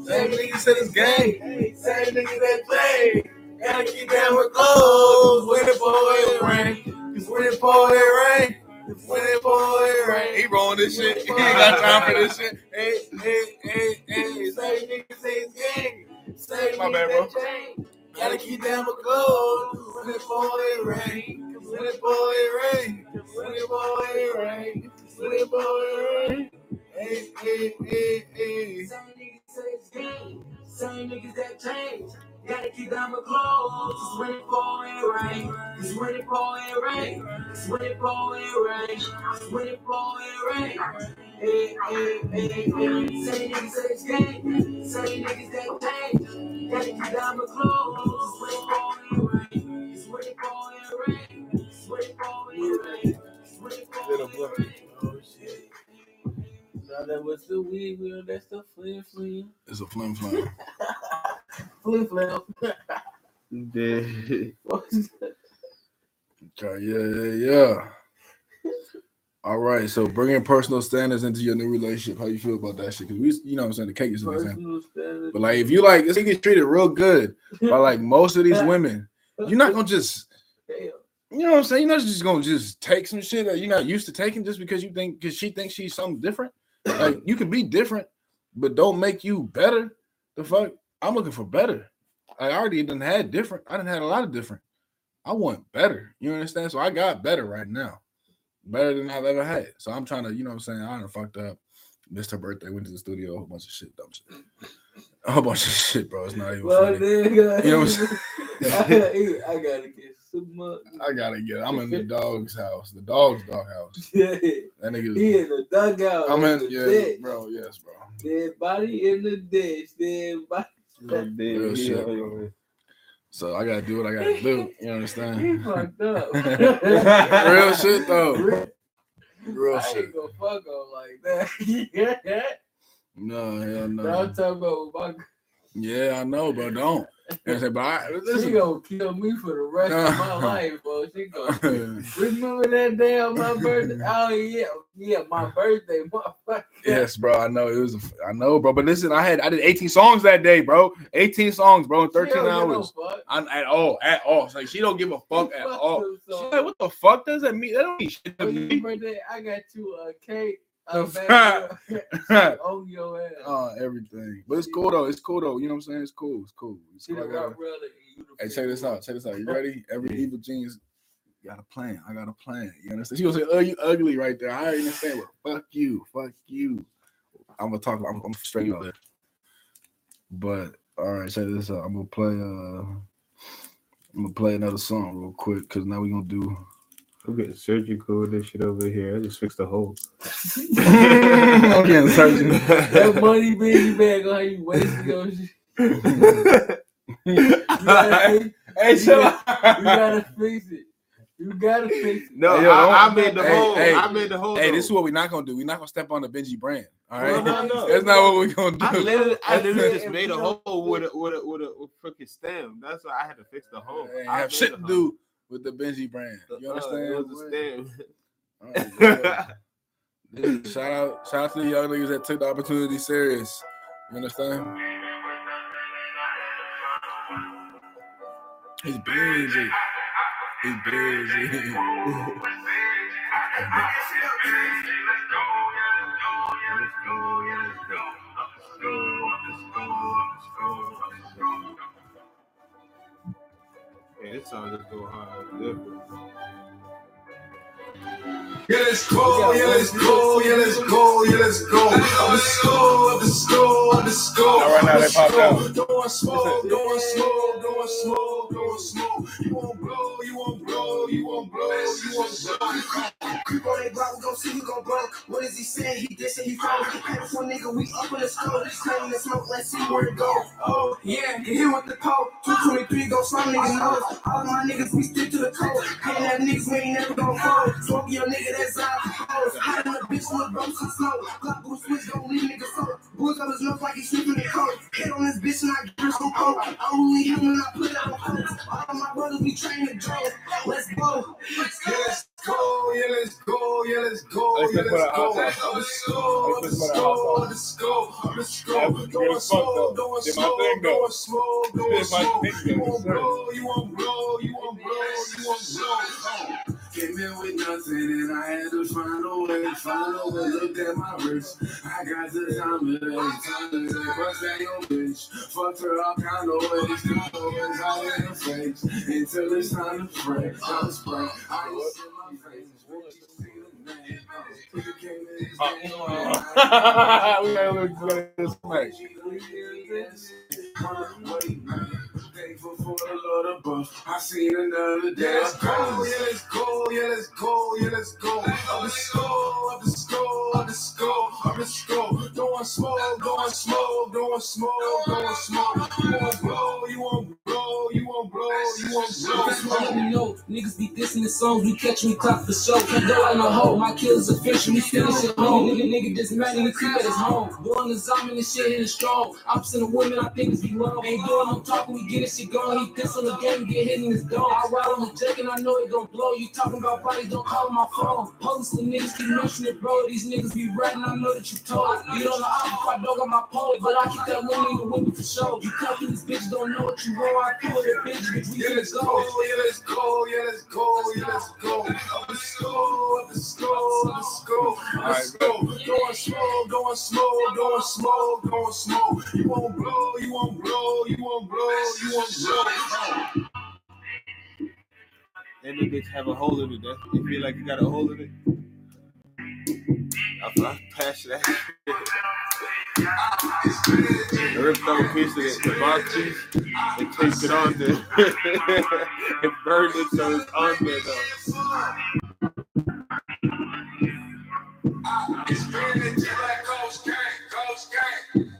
Same niggas in this game. Same niggas that play. Gotta keep that with clothes when it pour rain. Cause when it pour it rain. When it pour rain. He rolling this shit. He ain't got time for this shit. Hey, hey, hey, hey. Same niggas in his game. Same My bad, bro. Gotta keep them clothes when it pour it rain. When it pour it rain. When it pour it rain. When it pour rain. Hey, hey, hey, hey. Same niggas say game. Same niggas that change. Gotta keep down my clothes. It's when it pour and rain. It's when it pour and rain. It's when it pour and rain. It's when it pour and rain. Hey, hey, hey, hey. Same niggas it's game. Same niggas that change. Gotta keep down my clothes. It's when it pour and rain. It's when it pour and rain. It's when it pour and rain. It's when it pour and rain. Shit. That was the weed wheel, that's the flim flim. It's a flim flam. Flim flam. Yeah. What is that? Okay, yeah, yeah, yeah. All right, so bringing personal standards into your new relationship. How you feel about that shit? Because we, you know, what I'm saying the cake is an example. Personal standard. But like, if you like, this he gets treated real good by like most of these women, you're not gonna just, Damn. you know what I'm saying? You're not just gonna just take some shit that you're not used to taking just because you think because she thinks she's something different. Like you can be different, but don't make you better. The fuck, I'm looking for better. I already done had different. I didn't had a lot of different. I want better. You understand? So I got better right now, better than I've ever had. So I'm trying to, you know what I'm saying? I done fucked up. Missed her birthday. Went to the studio. A whole bunch of shit. Dumb shit. A whole bunch of shit, bro. It's not even Well, funny. nigga, You know what I'm I, I gotta get some money. I gotta get. I'm in the dog's house. The dog's dog house. Yeah, That nigga. he in the dugout. I'm in. the Yeah, ditch. bro. Yes, bro. Dead body in the ditch. Dead body. Real shit. So I gotta do what I gotta do. You He understand? fucked up. Real shit though. Real Real I shit. ain't gonna fuck on like that. No, hell no. no. I'm talking about my. Yeah, I know, but don't. I'm saying? But I, She gonna kill me for the rest of my life, bro. She gonna remember that day on my birthday. Oh yeah, yeah, my birthday, motherfucker. yes, bro. I know it was. A, I know, bro. But listen, I had I did 18 songs that day, bro. 18 songs, bro, in 13 She don't no hours. I'm at all, at all. It's like she don't give a fuck at all. She's like, what the fuck does that mean? That don't mean shit to me. birthday, I got you a cake. A The bag on your ass. Uh, everything. But it's cool though. It's cool though. You know what I'm saying? It's cool. It's cool. It's cool. gotta- brother. and you the Hey, check this out. Check this out. You ready? Every evil genius got a plan. I got a plan. You understand? She gonna say, "Oh, you ugly right there." I already understand. But fuck you. Fuck you. I'm gonna talk. I'm, I'm straight up. But all right, check this out. I'm gonna play. Uh, I'm gonna play another song real quick because now we're gonna do. I'm getting surgical with this shit over here. I just fixed the hole. I'm getting surgical. That money big bag on how you wasting your shit. You gotta, fix, hey, shut up. you gotta fix it. You gotta fix it. No, Hey, yo, I, I don't- made the hey, hole. hey, I made the hole. Hey, this is what we're not gonna do. We're not gonna step on the Bengi brand. All right, No, no, no. that's not what we're gonna do. I literally, I I literally just made a you don't hole with a with a with a, with a stem. That's why I had to fix the hole. It ain't I have made shit to hole. do with the Bengi brand. You Uh, understand? it was a stem. All right, shout out, shout out to the young niggas that took the opportunity serious. You understand? He's busy. He's busy. Yeah, this song just go hard. Yeah, let's go, yeah, let's go, yeah, let's go, yeah, let's go. Let's go, let's go, let's go. All right, now they popped go. out. Doing smoke, doing smoke, doing smoke, doing smoke. You won't blow, you won't blow, you won't blow, you won't blow. On block, we gon' see who gon' blow. What is he saying? He dissing, he froze. Painful nigga, we up in the scope. Claiming the smoke, let's see where it go. Oh, yeah, get hit with the code. 223 go some niggas nose. All of my niggas, we stick to the code. Hating that niggas, we ain't never gon' fold. Smoke your nigga, that's out. Hot in the bitch, look, bump some snow. Glock go switch, don't leave niggas so. Bulls up his nose like he sniffing the coat. Hit on this bitch and I give her some coke. I only him when I put it on coke. All of my brothers, we train to drill. Let's go. Let's go, yeah, let's go, yeah, let's go, yeah, let's go. Let's go, Let's let's just put it go, let's go, let's go. That's good Doing as fuck, though. smoke, doing Did my smoke, thing, though. doing smoke, doing Did my smoke. You won't blow, you won't blow, you won't blow, you won't blow. Came in with nothing and I had to find a way, find a way. Look at my wrist, I got the time of day, time of day. Bust that your bitch, fucked her all kind of ways, kind of ways, all in her face. Until it's time to spray, time to spray. I was uh, we gotta look good this. The. I seen another day. Let's go, yeah, let's go, yeah, let's go, yeah, let's go. Up the score, up the score, up the score, up the score. Doing smoke, doing smoke, doing smoke, doing smoke. You won't blow, you won't blow, you won't blow, you won't That's blow. what let me know. Niggas be dissing the songs, we catch me clap for show. Go out no hoe, my kills official, we still shit home. Nigga, nigga, this man, nigga, keep at his home. Doing the zombie and shit hitting strong. Opposite of women, I think it's be wrong. Ain't doing no talking, we get it this shit going, he the game, get hit in his dome. I ride on the deck and I know it gon' blow. You talking about bodies, don't call my phone. Police the niggas keep mentioning it, bro. These niggas be ratting, I know that you told. Beat on the op, I dog on my pole, but I keep that one in the window for sure. You talking this bitch, don't know what you want. I kill that bitch, bitch, we Yeah, finna let's go. go, yeah, let's go, yeah, let's go, yeah, let's go. Let's go, let's go, let's go, let's go. Going slow, going slow, going slow, going slow. You won't blow, you won't blow, you won't blow, you won't blow. The bitch have a hole in it. That you feel like you got a hole in it. I, I patch that. I ripped off a piece of it, the box piece, and taped it on there. and burned it so it's on there though. Like Coach Gang,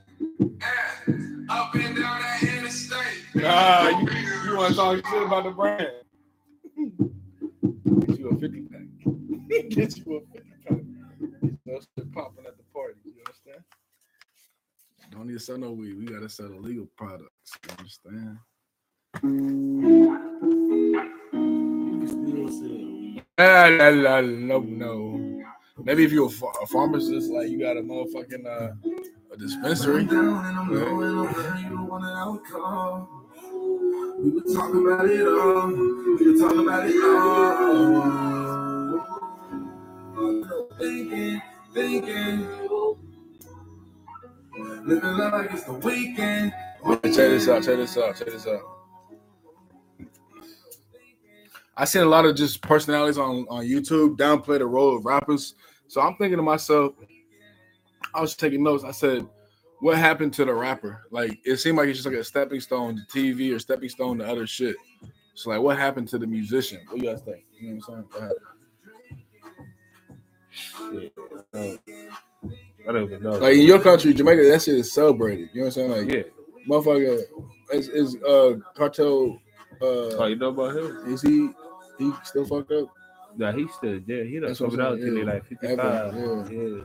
Gang. Up and down that you, you want to talk shit about the brand? Get you a 50 pack. Get you a 50 pack. No shit popping at the party. You understand? Don't need to sell no weed. We gotta sell illegal products. You understand? You can still sell. Ah, la, la, no, no. Maybe if you're a, pharmacist, like you got a motherfucking uh, a dispensary. down and I'm Yeah. going over you the one that I would call. We were talking about it all. We were talking about it all. Thinking, thinking. Living like it's the weekend. Check this out. Check this out. Check this out. I seen a lot of just personalities on, on YouTube downplay the role of rappers. So I'm thinking to myself, I was taking notes. I said, what happened to the rapper? Like it seemed like it's just like a stepping stone to TV or stepping stone to other shit. So like what happened to the musician? What do you guys think? You know what I'm saying? Go ahead. Shit. Uh, I don't even know. Like in your country, Jamaica, that shit is celebrated. You know what I'm saying? Like yeah. motherfucker is, is uh cartel Oh, uh you know about him? is he he still fucked up? Nah, he still there. He done That's I'm out till yeah. like 55. Ever, yeah.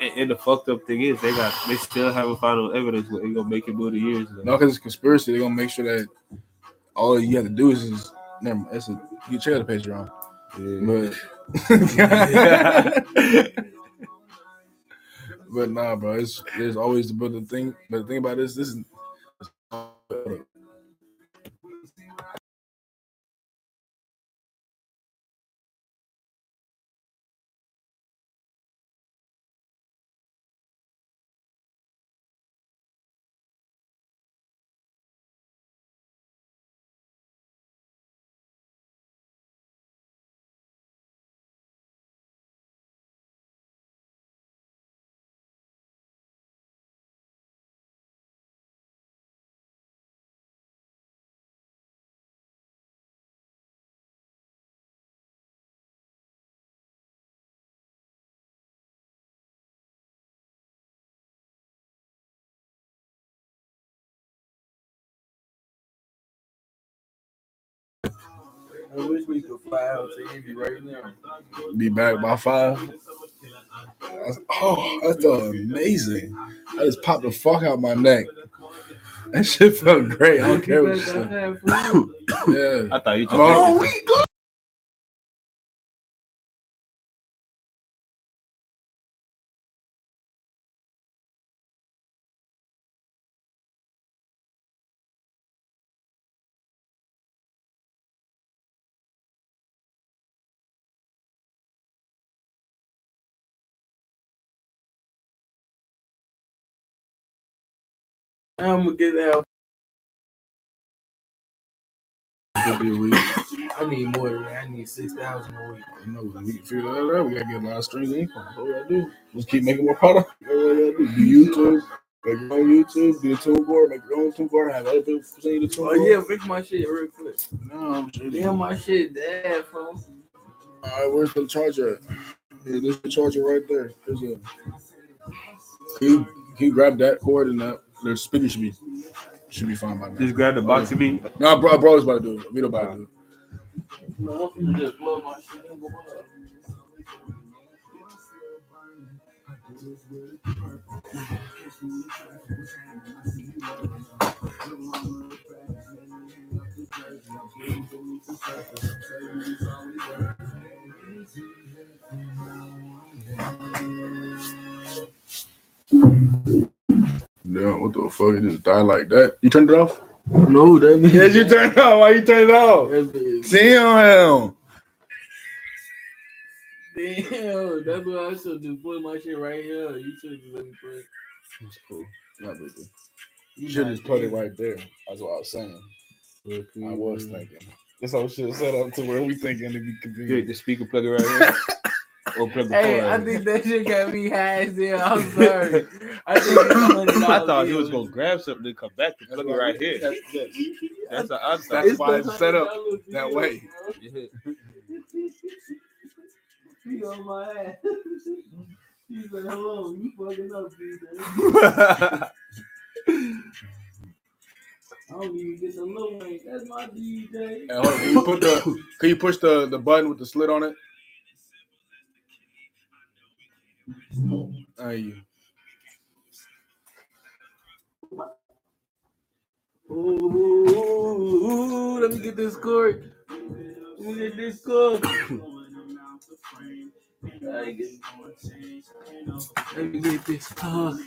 And, and the fucked up thing is, they got they still haven't found no evidence what they gonna make it move the years. Now. No, because it's conspiracy. They're gonna make sure that all you have to do is, is never mind, it's a you check out the page wrong. Yeah. But but nah, bro, it's there's always the but the thing but the thing about this, this is I wish we could fly out to Indy right now. be back by five. That's- oh, that's amazing. I just popped the fuck out my neck. That shit felt great. I don't care what you say. Yeah. I thought you I'm all- oh, I'm gonna get out. Could be a week. I need more than that. I need six thousand a week. You know, we figure that out. We gotta get a lot of streams of income. What we gotta do? Just keep making more product. That's what we gotta do. Do YouTube, make your own YouTube, do a tool board, make your own tune board, have other people sing the tune Oh board. yeah, fix my shit real quick. No, I'm sure. Damn, my shit dead, bro. All right, where's the charger at? Yeah, there's the charger right there. There's a. Can you, can you grab that cord and that? the speaker should be should be fine by now. Just grab the box of me. No, bro, bro is about to do it. Vito about to do it. No, you just blow my shit. in the water. what the fuck? It just died like that. You turned it off? No, that means Yes, you turned it off. Why you turned it off? That means- Damn. Damn, that's what I should do. Put my shit right here. You should just let me put it. That's cool. Not big deal. You should just put it right there. That's what I was saying. I was thinking. This whole shit set up to where we thinking to be Good, convenient. the speaker plug it right here. or plug the Hey, I think that shit got me high as hell. I'm sorry. I think I thought he was gonna grab something and come back and plug it right here. That's, yes. That's what I thought. That's why it's set up that bill, way. bro. Yeah. He on my ass. He said, hello, you fucking up, DJ. I don't even get the low range. That's my DJ. Hey, hold on, can you put the can you push the, the button with the slit on it? You. Ooh, let me get this cord. Let me get this cord. Let me get, let me get this cord.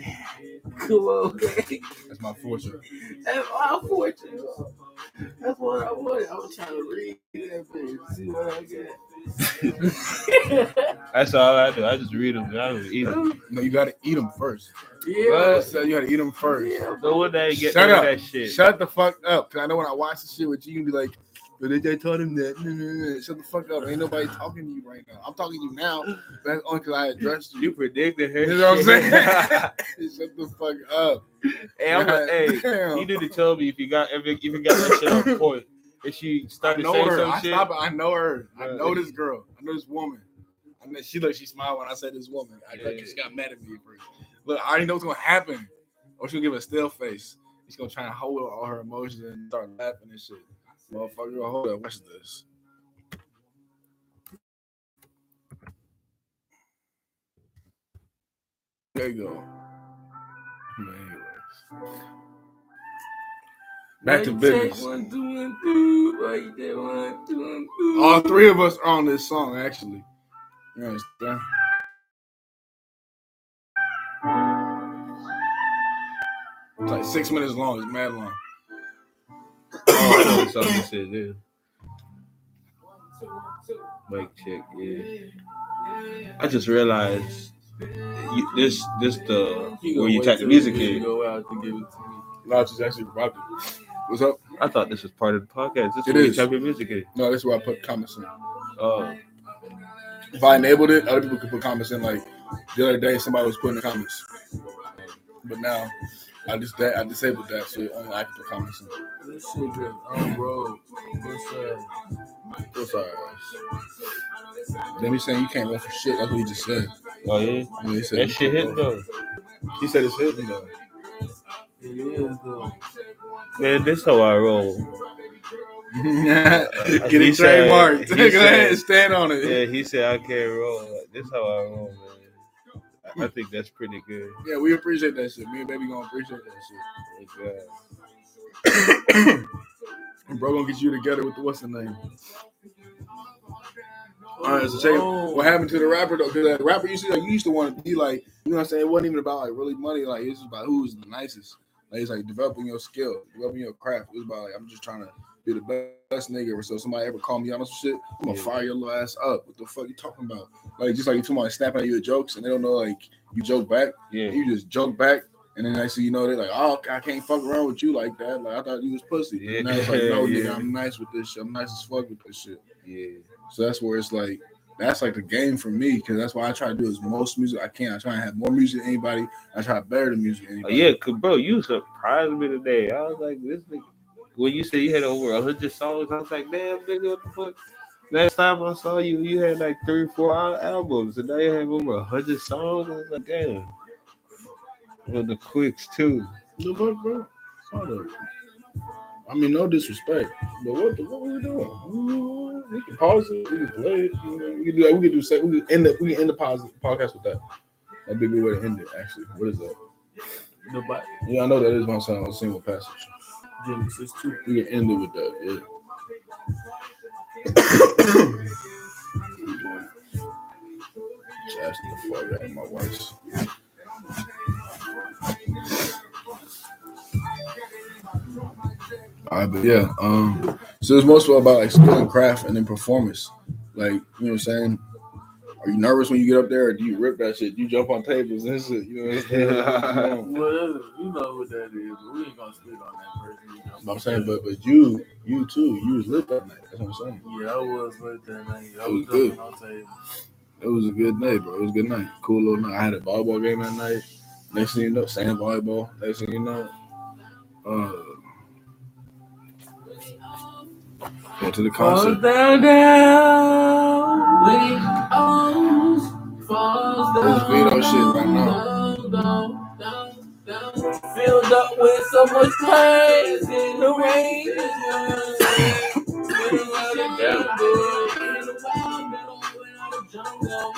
Come on, man. That's my fortune. That's my fortune. That's what I wanted. I was trying to read that bitch, see what I get. That's all I do. I just read them. I don't eat them. No, you gotta eat them first. yeah. So you gotta eat them first. Yeah. No one that get Shut up. that shit. Shut the fuck up. Cause I know when I watch the shit with you, you be like, but they, they told him that. Shut the fuck up. Ain't nobody talking to you right now. I'm talking to you now. That's only because I addressed You you. predicted her. You know what I'm saying? Shut the fuck up. hey, I'm a, hey, Damn. you need to tell me if you got if you, if you got that shit on point. If she I started know saying her. some I, shit, stop. I know her. I know this girl. I know this woman. I mean, she looked. She smiled when I said this woman. I Yeah. she got mad at me first. Look, I already know what's gonna happen. Or she'll give a still face. She's gonna try and hold all her emotions and start laughing and shit. Motherfucker, hold up. Watch this. There you go. Anyways. Back to business. One, two, one, two. Mic one, two, one, two. All three of us are on this song, actually. You understand? It's like six minutes long. It's mad long. oh, you said there. Mic check, yeah. I just realized you, this this the He where you type the music in. Go out to give it to me. No, it's actually Robbie. What's up? I thought this was part of the podcast. This is It where you is. type your music in. No, this is where I put comments in. Oh, If I enabled it, other people could put comments in. Like the other day, somebody was putting the comments, but now I just I disabled that, so only I can put comments in. This shit just on road. What's up? What's up? Then he saying you can't run for shit. That's what he just said. oh yeah. Yeah, he said That shit hit though. He said it's hitting though. It is though. Man, this how I roll. Get He it said- trademarked. he Go ahead said- and stand on it. Yeah, he said I can't roll. This how I roll, man. I- I think that's pretty good. Yeah, we appreciate that shit. Me and baby gonna appreciate that shit. Yeah. And bro gonna get you together with the what's the name? All right, so check it. What happened to the rapper though? Because that rapper used to like you used to want to be like, you know what I'm saying? It wasn't even about like really money. Like it's just about who's the nicest. Like it's like developing your skill, developing your craft. It's about like I'm just trying to be the best nigga ever. So if somebody ever call me on some shit, I'm gonna Yeah. fire your little ass up. What the fuck you talking about? Like just like you talking about snapping at you with jokes and they don't know like you joke back. Yeah. You just joke back. And then I thing you know, they're like, "Oh, I can't fuck around with you like that. Like I thought you was pussy." Yeah. And now it's like, "No, nigga, Yeah. I'm nice with this shit. I'm nice as fuck with this shit." Yeah. So that's where it's like, that's like the game for me because that's why I try to do as most music I can. I try to have more music than anybody. I try to better the music than Oh, anybody. yeah, cause bro, you surprised me today. I was like, this nigga. When you said you had over a hundred songs, I was like, damn, nigga, what the fuck? Last time I saw you, you had like three, four albums, and now you have over a hundred songs. I was like, damn. With the quicks too. The fuck, bro? I mean, no disrespect, but what the what we doing? We can pause it. We can play it. You know, we can do that. We can do. Say, we can end the. We can end the pause, podcast with that. That'd be a good way to end it. Actually, what is that? Nobody. Yeah, I know that is gonna sound a single passage. Genesis 2. We can end it with that. Yeah. Just the fuck out of my wife's. All right, but yeah, um, so it's most about like skill and craft and then performance. Like, you know what I'm saying? Are you nervous when you get up there, or do you rip that shit? You jump on tables and shit. You know what I'm saying? Well, you know what that is, but we ain't gonna speak on that person. You know. I'm saying, but but you, you too, you was lit that night. That's what I'm saying. Yeah, I was lit that night. I It was was good. on table. It was a good night, bro. It was a good night. Cool little night. I had a volleyball game that night. Next thing you know, sand volleyball. Next thing you know, uh, go to the concert. down, down. When it almost falls down. This Vito shit right now. Filled up with so much pain in the rain. Feeling like a jungle. In the wild middle without a jungle.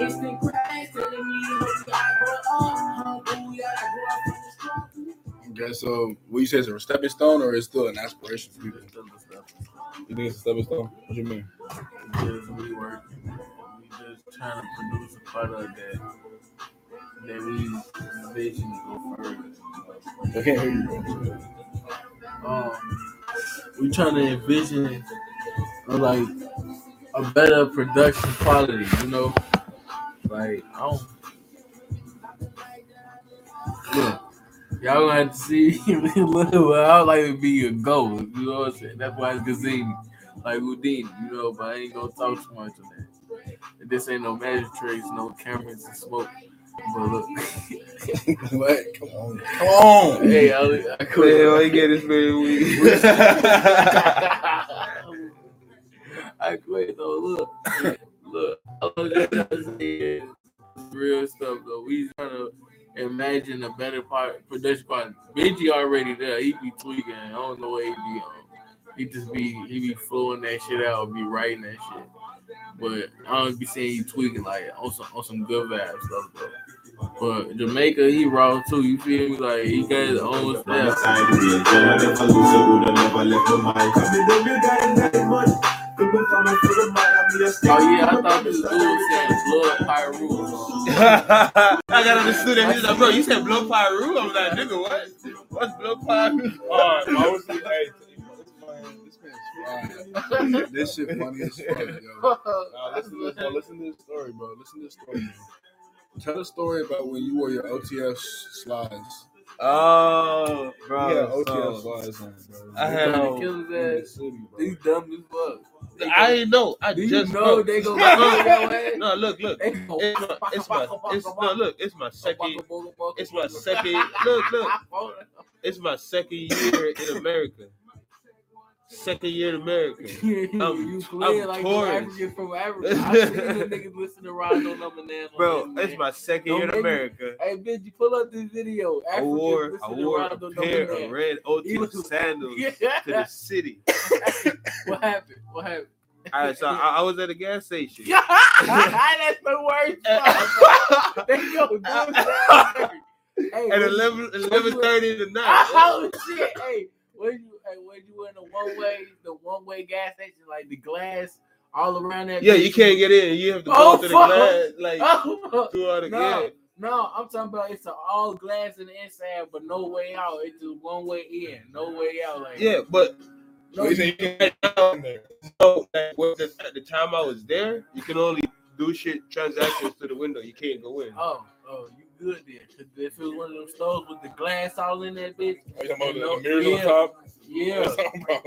Instant crash telling me what you gotta grow up. Humble, you up from the struggle. Okay, so what you say is a stepping stone or is still an aspiration for people? You think it's a stepping stone? What you mean? Just we work. We just trying to produce a product that that we vision to go further. I can't hear you. Um, we trying to envision a, like a better production quality. You know, like I don't. Look, y'all gonna have to see. Look, well, I would like to be a go. You know what I'm saying? That's why it's Gazini, like Houdini. You know, but I ain't gonna talk too much on that. This ain't no magic tricks, no cameras and smoke. But look, what? Come on, come on. hey, I, I Man, could. why you get this man weed? I quit though. Look, look. I was just saying real stuff though. We trying to imagine a better part production part. Bengi already there. He be tweaking. I don't know what he be on. He just be he be flowing that shit out, be writing that shit. But I don't be seeing he tweaking like on some on some good vibe stuff though. But Jamaica, he raw too. You feel me? Like he got his own style. Oh yeah, I thought this dude said blood pyro. I got understood that. He's like, bro, you said blow pyro? I'm like, nigga, what? What's blow pyro? All right, I was hey, this man's fine. This shit funny as fuck, yo. Nah, listen, to this, bro. listen to this story, bro. Listen to this story, man. Tell a story about when you wore your OTF slides. Oh, Yeah, bro. OTF so- slides on, bro. I They had- trying to kill his ass. These dumb as fuck. I ain't know. I Do you just know know. they go No, kill your ass? no, look, look. It's my, it's my, it's no, look. It's my second. It's my second. Look, look. It's my second year in America. Second year in America. I'm- you clear I'm like Taurus. the African from Africa. I see the niggas listen to Rondo number nine. Bro, it's my second year in Don't make me- America. Hey, bitch, you pull up this video. I wore, I wore a pair of red He OT was- sandals Yeah. to the city. what happened? What happened? All right, so I, I was at a gas station. That's the worst part. bro. They go do that. Hey, At when- 11, 11.30 at night. Oh shit! Hey, when you hey, when you in the one way, the one way gas station, like the glass all around that. Yeah, bitch, you can't get in. You have to go Oh, through the glass, like, Oh, through all the no, gas. no, I'm talking about it's a all glass in the inside, but no way out. It's just one way in, no way out. Like Yeah, but no, So you can't get in there. so at, the, at the time I was there, you can only do shit transactions through the window. You can't go in. oh, oh, you good then? 'Cause if it was one of them stores with the glass all in that bitch, Are you talking about No, the, the mirrors yeah. on top? yeah. What I'm talking about.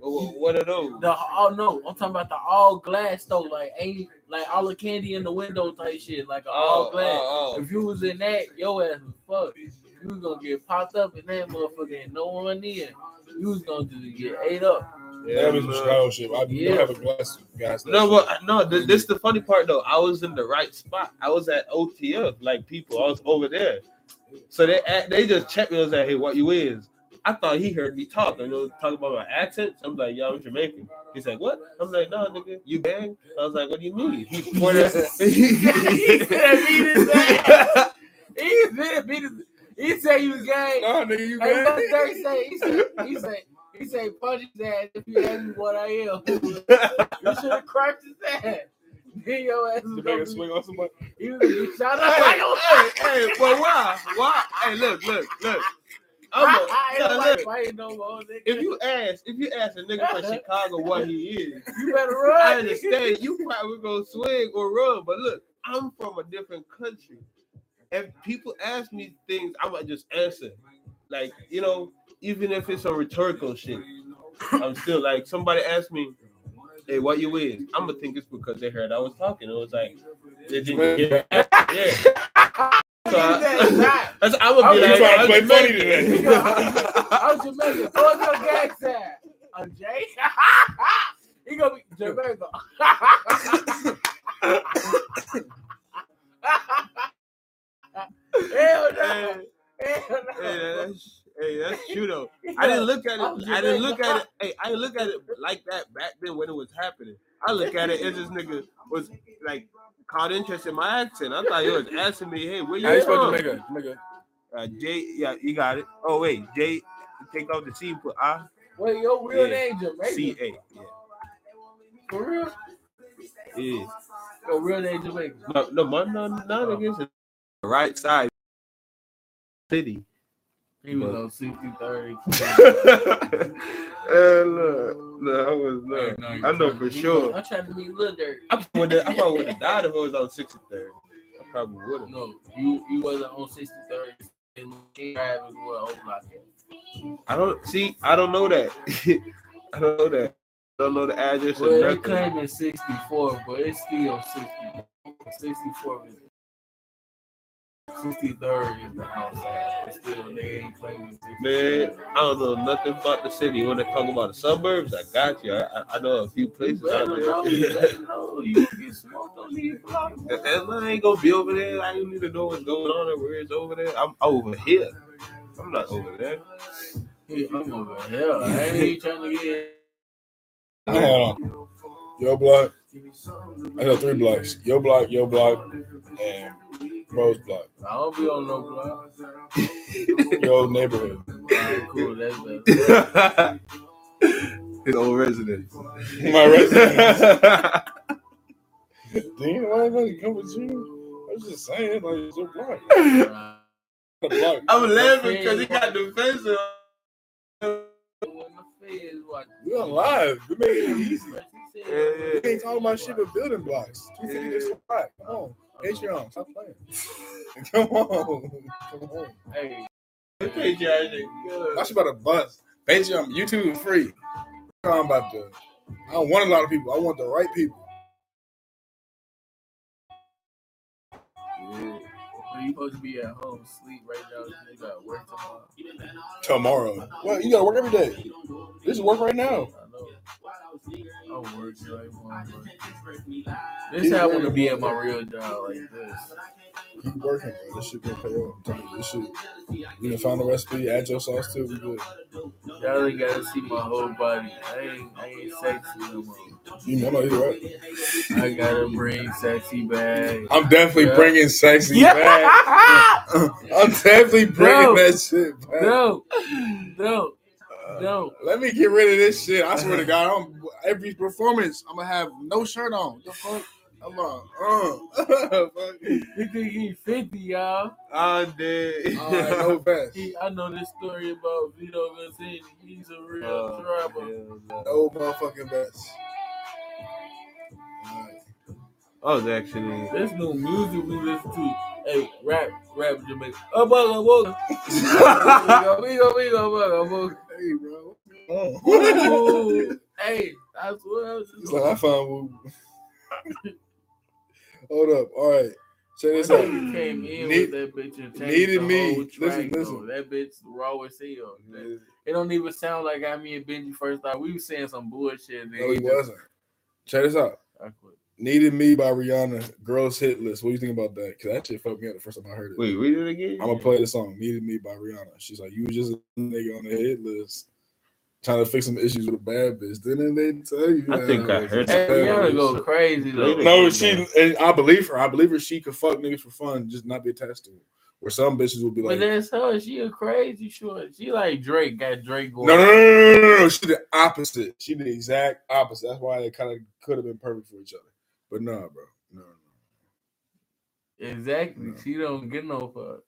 What, what are those? The oh no, I'm talking about the all glass store, like ain't like all the candy in the window type shit, like a oh, all oh, glass. oh, If you was in that, your ass was fucked. You was gonna get popped up in that motherfucker and no one in. You was gonna just get ate up. Yeah, that was some Chicago shit. I do Yeah. have a glass gas. No, but no, th- this the funny part though. I was in the right spot. I was at OTF, like people. I was over there. So they a- they just checked me. I was like, "Hey, what you is?" I thought he heard me talk. You know, talking about my accent. I'm like, "Yo, I'm Jamaican." He's like, "What?" I'm like, "No, nigga, you gang." I was like, "What do you mean?" He pointed. he said beat his ass. He said beat his. He said you was gay. No, nigga, you Hey, what got Dirk say? He said he said he said punch his ass if you ask me what I am. You should have cracked his ass. Then your ass to gonna make a swing on somebody. he was gonna be shot up hey, like hey, hey, but why? Why? Hey, look, look, look. I'm I a, ain't nobody fighting no more, nigga. if you ask, if you ask a nigga from Chicago what he is, you better run. I understand you probably gonna swing or run, but look, I'm from a different country. If people ask me things, I might just answer. Like, you know, even if it's a rhetorical shit, I'm still like somebody asked me, Hey, what you with? I'm gonna think it's because they heard I was talking. It was like they didn't get yeah. So I, that's, I'm gonna be I'm like, trying to play Jamaican. funny today. I'm Jamaican. Throw us your gag tag. I'm Jay. he gonna be Jamaica. Hell no. Hell no. hey, that's, hey, that's true though. I didn't look at it. I didn't look at it. Hey, I didn't look at it like that back then when it was happening. I look at it as this nigga was like caught interest in my accent. I thought he was asking me, "Hey, where How you you supposed from?" to make a make a Uh, J, yeah, you got it. Oh wait, J, take off the C, put I, Wait, your real Yeah. name Jamaican? C A. Yeah, For real? yeah. Your real name Jamaican? No, no, no, no, no, against the right side city. He was on 60 30. Hey, look, no, I was not. I know for sure. I'm trying to be Lil Durk. I would I probably would have died if I was on 63rd. I probably would have. No, you you wasn't on 60 30. And King Drive is what open is. I don't see. I don't know that. I don't know that. I don't know the address Well, or they nothing. claim 64, but it's still 60. 64 is 63rd is the outside. It's still they ain't claiming Man, I don't know nothing about the city. When they talk about the suburbs, I got you. I, I- I know a few places out know, you there. better know. You get smoked on these blocks. And I ain't gonna be over there. I don't need to know what's going on or where it's over there. I'm over here. I'm not over there. Hey, I'm over here. I ain't even trying to get. Hold on. Yo block. I got three blocks. Yo block, yo block, and Rose block. I don't be on no block. Yo neighborhood. Alright, cool. That's better. His old residence. My residence. Damn, why everybody come with you? I was just saying, like, it's your block. Alright. Block. I'm laughing because he got the fence on. When the feds We on live. We made it easy. What you Yeah, said? yeah. We ain't talking about shit but building blocks. 250 this block. Come on. Patreon. Stop playing. Come on. Come on. Hey, Okay, Johnny. Good. That's about a bust. Patreon, YouTube is free. I'm about to. I don't want a lot of people. I want the right people. you supposed to be at home, sleep right now. You got work tomorrow. Tomorrow. Well, you gotta work every day. This is work right now. I know. I'm like one. This how I want to be at my real job like this. Keep working, bro. This shit gonna pay off. I'm telling you, This shit. You can find the recipe, add your sauce to it. We good. Y'all ain't gotta see my whole body. I ain't, I ain't sexy no more. You know, you're right. I gotta bring sexy back. I'm definitely Yeah. bringing sexy back. I'm definitely bringing No. that shit back. no, no, no. Let me get rid of this shit. I swear to God, I'm, every performance, I'm gonna have no shirt on. The fuck? I'm on. Uh, fuck. He think he 50, y'all. I'm dead. All right, no vest. He, I know this story about Vito Gonzalez. He's a real Oh, trouble. hell no. No motherfucking vest. I was actually. This new music we listen to. Hey, rap, rap Jamaica. Oh, bugger, bugger. We go, we go, bugger, bugger. Hey, bro. Oh. Ooh. Hey, that's what I was He's just like, I found woo. Hold up. All right. Check this That out. came in Need- with that bitch and changed needed the me. track, Listen, listen. That bitch raw as hell. That- It don't even sound like how me and Bengi first thought. We was saying some bullshit. And then No, he he just- wasn't. Check this out. I quit. Needed Me by Rihanna, Girls Hit List. What do you think about that? Because that shit fucked me up the first time I heard it. Wait, read it again. I'm gonna play the song "Needed Me" by Rihanna. She's like, "You was just a nigga on the hit list, trying to fix some issues with a bad bitch." Didn't they tell you? I think I heard that. Hey, bad Rihanna bitch? go crazy though. No, she. And I believe her. I believe her. She could fuck niggas for fun, just not be attached to it. Where some bitches would be like, But like, that's her. She a crazy short. She like Drake. Got Drake going. "No, no, no, no, no, no, no." She the opposite. She the exact opposite. That's why they kind of could have been perfect for each other. But nah, bro. No, no. Exactly. No. She don't get no fuck.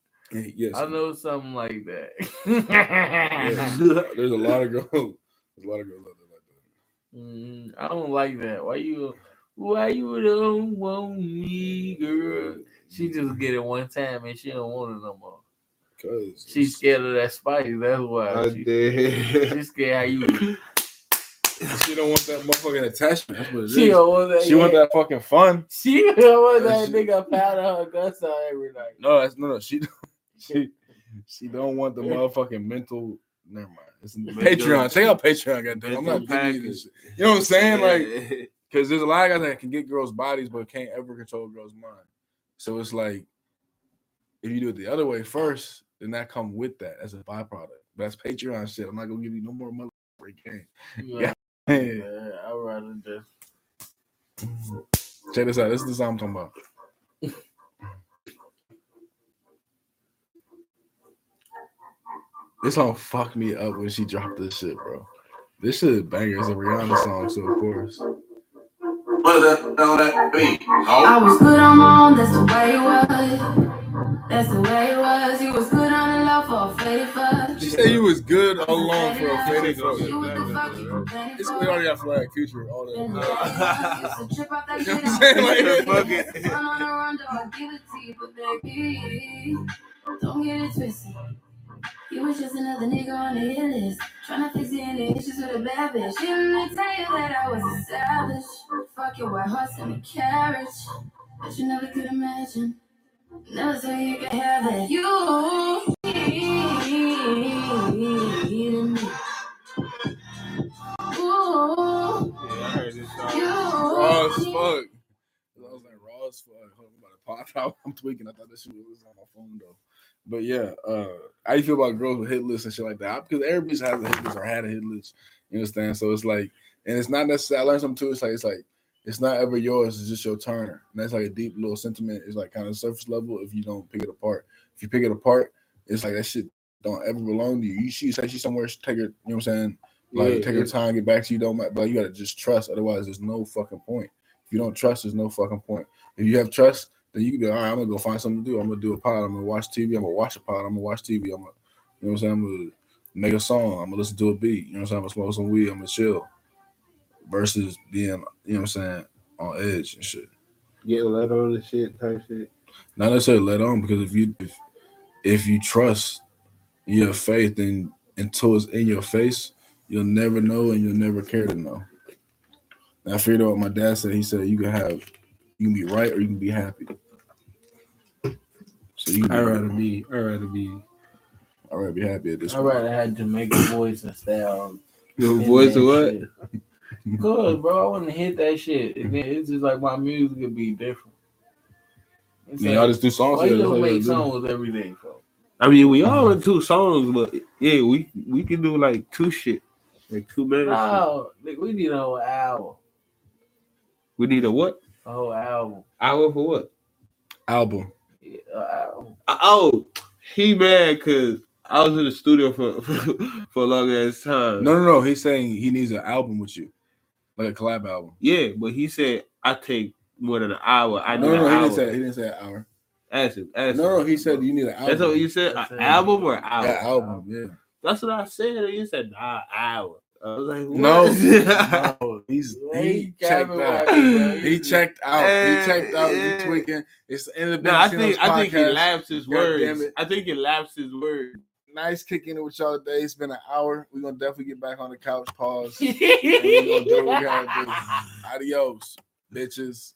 Yes, I know something like that. yes. there's a lot of girls. There's a lot of girls out there like that. Mm, I don't like that. Why you why you don't want me, girl? She just get it one time and she don't want it no more. Cause She's scared of that spice. That's why. I She, did. she's scared how you. she don't want that motherfucking attachment. That's what it is. She don't want that. She want that fucking fun. She don't want that She- nigga powder her guts out every night. No, that's no, no. She don't. She she don't want the motherfucking mental. Never mind. It's the Patreon. Check out Patreon. Goddamn. I'm not giving you this. shit. You know what I'm saying? Like, because there's a lot of guys that can get girls' bodies, but can't ever control a girl's mind. So it's like, if you do it the other way first, then that come with that as a byproduct. But that's Patreon shit. I'm not gonna give you no more motherfucking game. Yeah, Hey, yeah, I'd rather just. check this out. This is the song I'm talking about. This song fucked me up when she dropped this shit, bro. This shit is banger. It's a Rihanna song, so of course. What the hell that be? I Oh, was good on my own, that's the way it was. That's the way it was. You was good on the low for a faded fuck. She said you was good alone for a faded fuck. It's for. we already got flag future all that. there, used to trip out that You know what I'm saying? Like, Fuck it. The run, though, I give it to you, but baby, don't get it twisted. You was just another nigga on the hit list. Tryna fix any issues with a bad bitch. Didn't I tell you that I was established? Fuck your white horse and a carriage. But you never could imagine. Never thought you could have it. You Hold I'm about to pop out. I'm tweaking. I thought this shit was on my phone though. But yeah, uh, how you feel about girls with hit lists and shit like that? Because everybody's has a hit list or had a hit list. You understand? So it's like, and it's not necessarily. I learned something too. It's like it's like it's not ever yours. It's just your turn. And that's like a deep little sentiment. It's like kind of surface level if you don't pick it apart. If you pick it apart, it's like that shit don't ever belong to you. You she say she's somewhere, take her. You know what I'm saying? Like Yeah, take her time, get back to you. Don't matter. But you gotta just trust. Otherwise, there's no fucking point. If you don't trust, there's no fucking point. If you have trust, then you can be all right. I'm gonna go find something to do. I'm gonna do a pod. I'm gonna watch TV. I'm gonna watch a pod. I'm gonna watch TV. I'm gonna, you know what I'm saying? I'm gonna make a song. I'm gonna listen to a beat. You know what I'm saying? I'm gonna smoke some weed. I'm gonna chill. Versus being, you know what I'm saying, on edge and shit. Get let on the shit type shit. Not necessarily let on because if you if, if you trust your faith and until it's in your face, you'll never know and you'll never care to know. And I figured out what my dad said. He said you can have you can be right or you can be happy. So you I'd rather be. I'd rather be. I'd rather be happy at this I'd point. rather have Jamaican voice and style. Your voice that or what? shit. Cause bro, I wouldn't hit that shit. And then it's just like my music would be different. It's Yeah, like, y'all just do songs. why you together, don't make you do it. songs every day, bro? I mean, we all in two songs, but yeah, we we can do like two shit, like two minutes. Oh, nigga, we need a whole album. We need a what? A whole album. Hour for what? Album. Yeah, a. Uh, Oh, he mad because I was in the studio for for a long ass time. No, no, no. He's saying he needs an album with you, like a collab album. Yeah, but he said I take more than an hour. I need No, no, no. an He hour. didn't say. He didn't say an hour. Ask him. Ask No, him. no. He said you need an album. That's what you said. That's An album or hour? Yeah, album. Yeah. That's what I said. And you said nah, hour. I was like, No. No, he's he he checked capping out. right, bro. He checked out. He checked out. Yeah. He tweaking. It's the end of the no, I Bengi C. Notes think I think he podcast. lapsed his God words. I think he lapsed his words. Nice kicking it with y'all today. It's been an hour. We're gonna definitely get back on the couch. Pause. And we gonna do what we gotta do. Adios, bitches.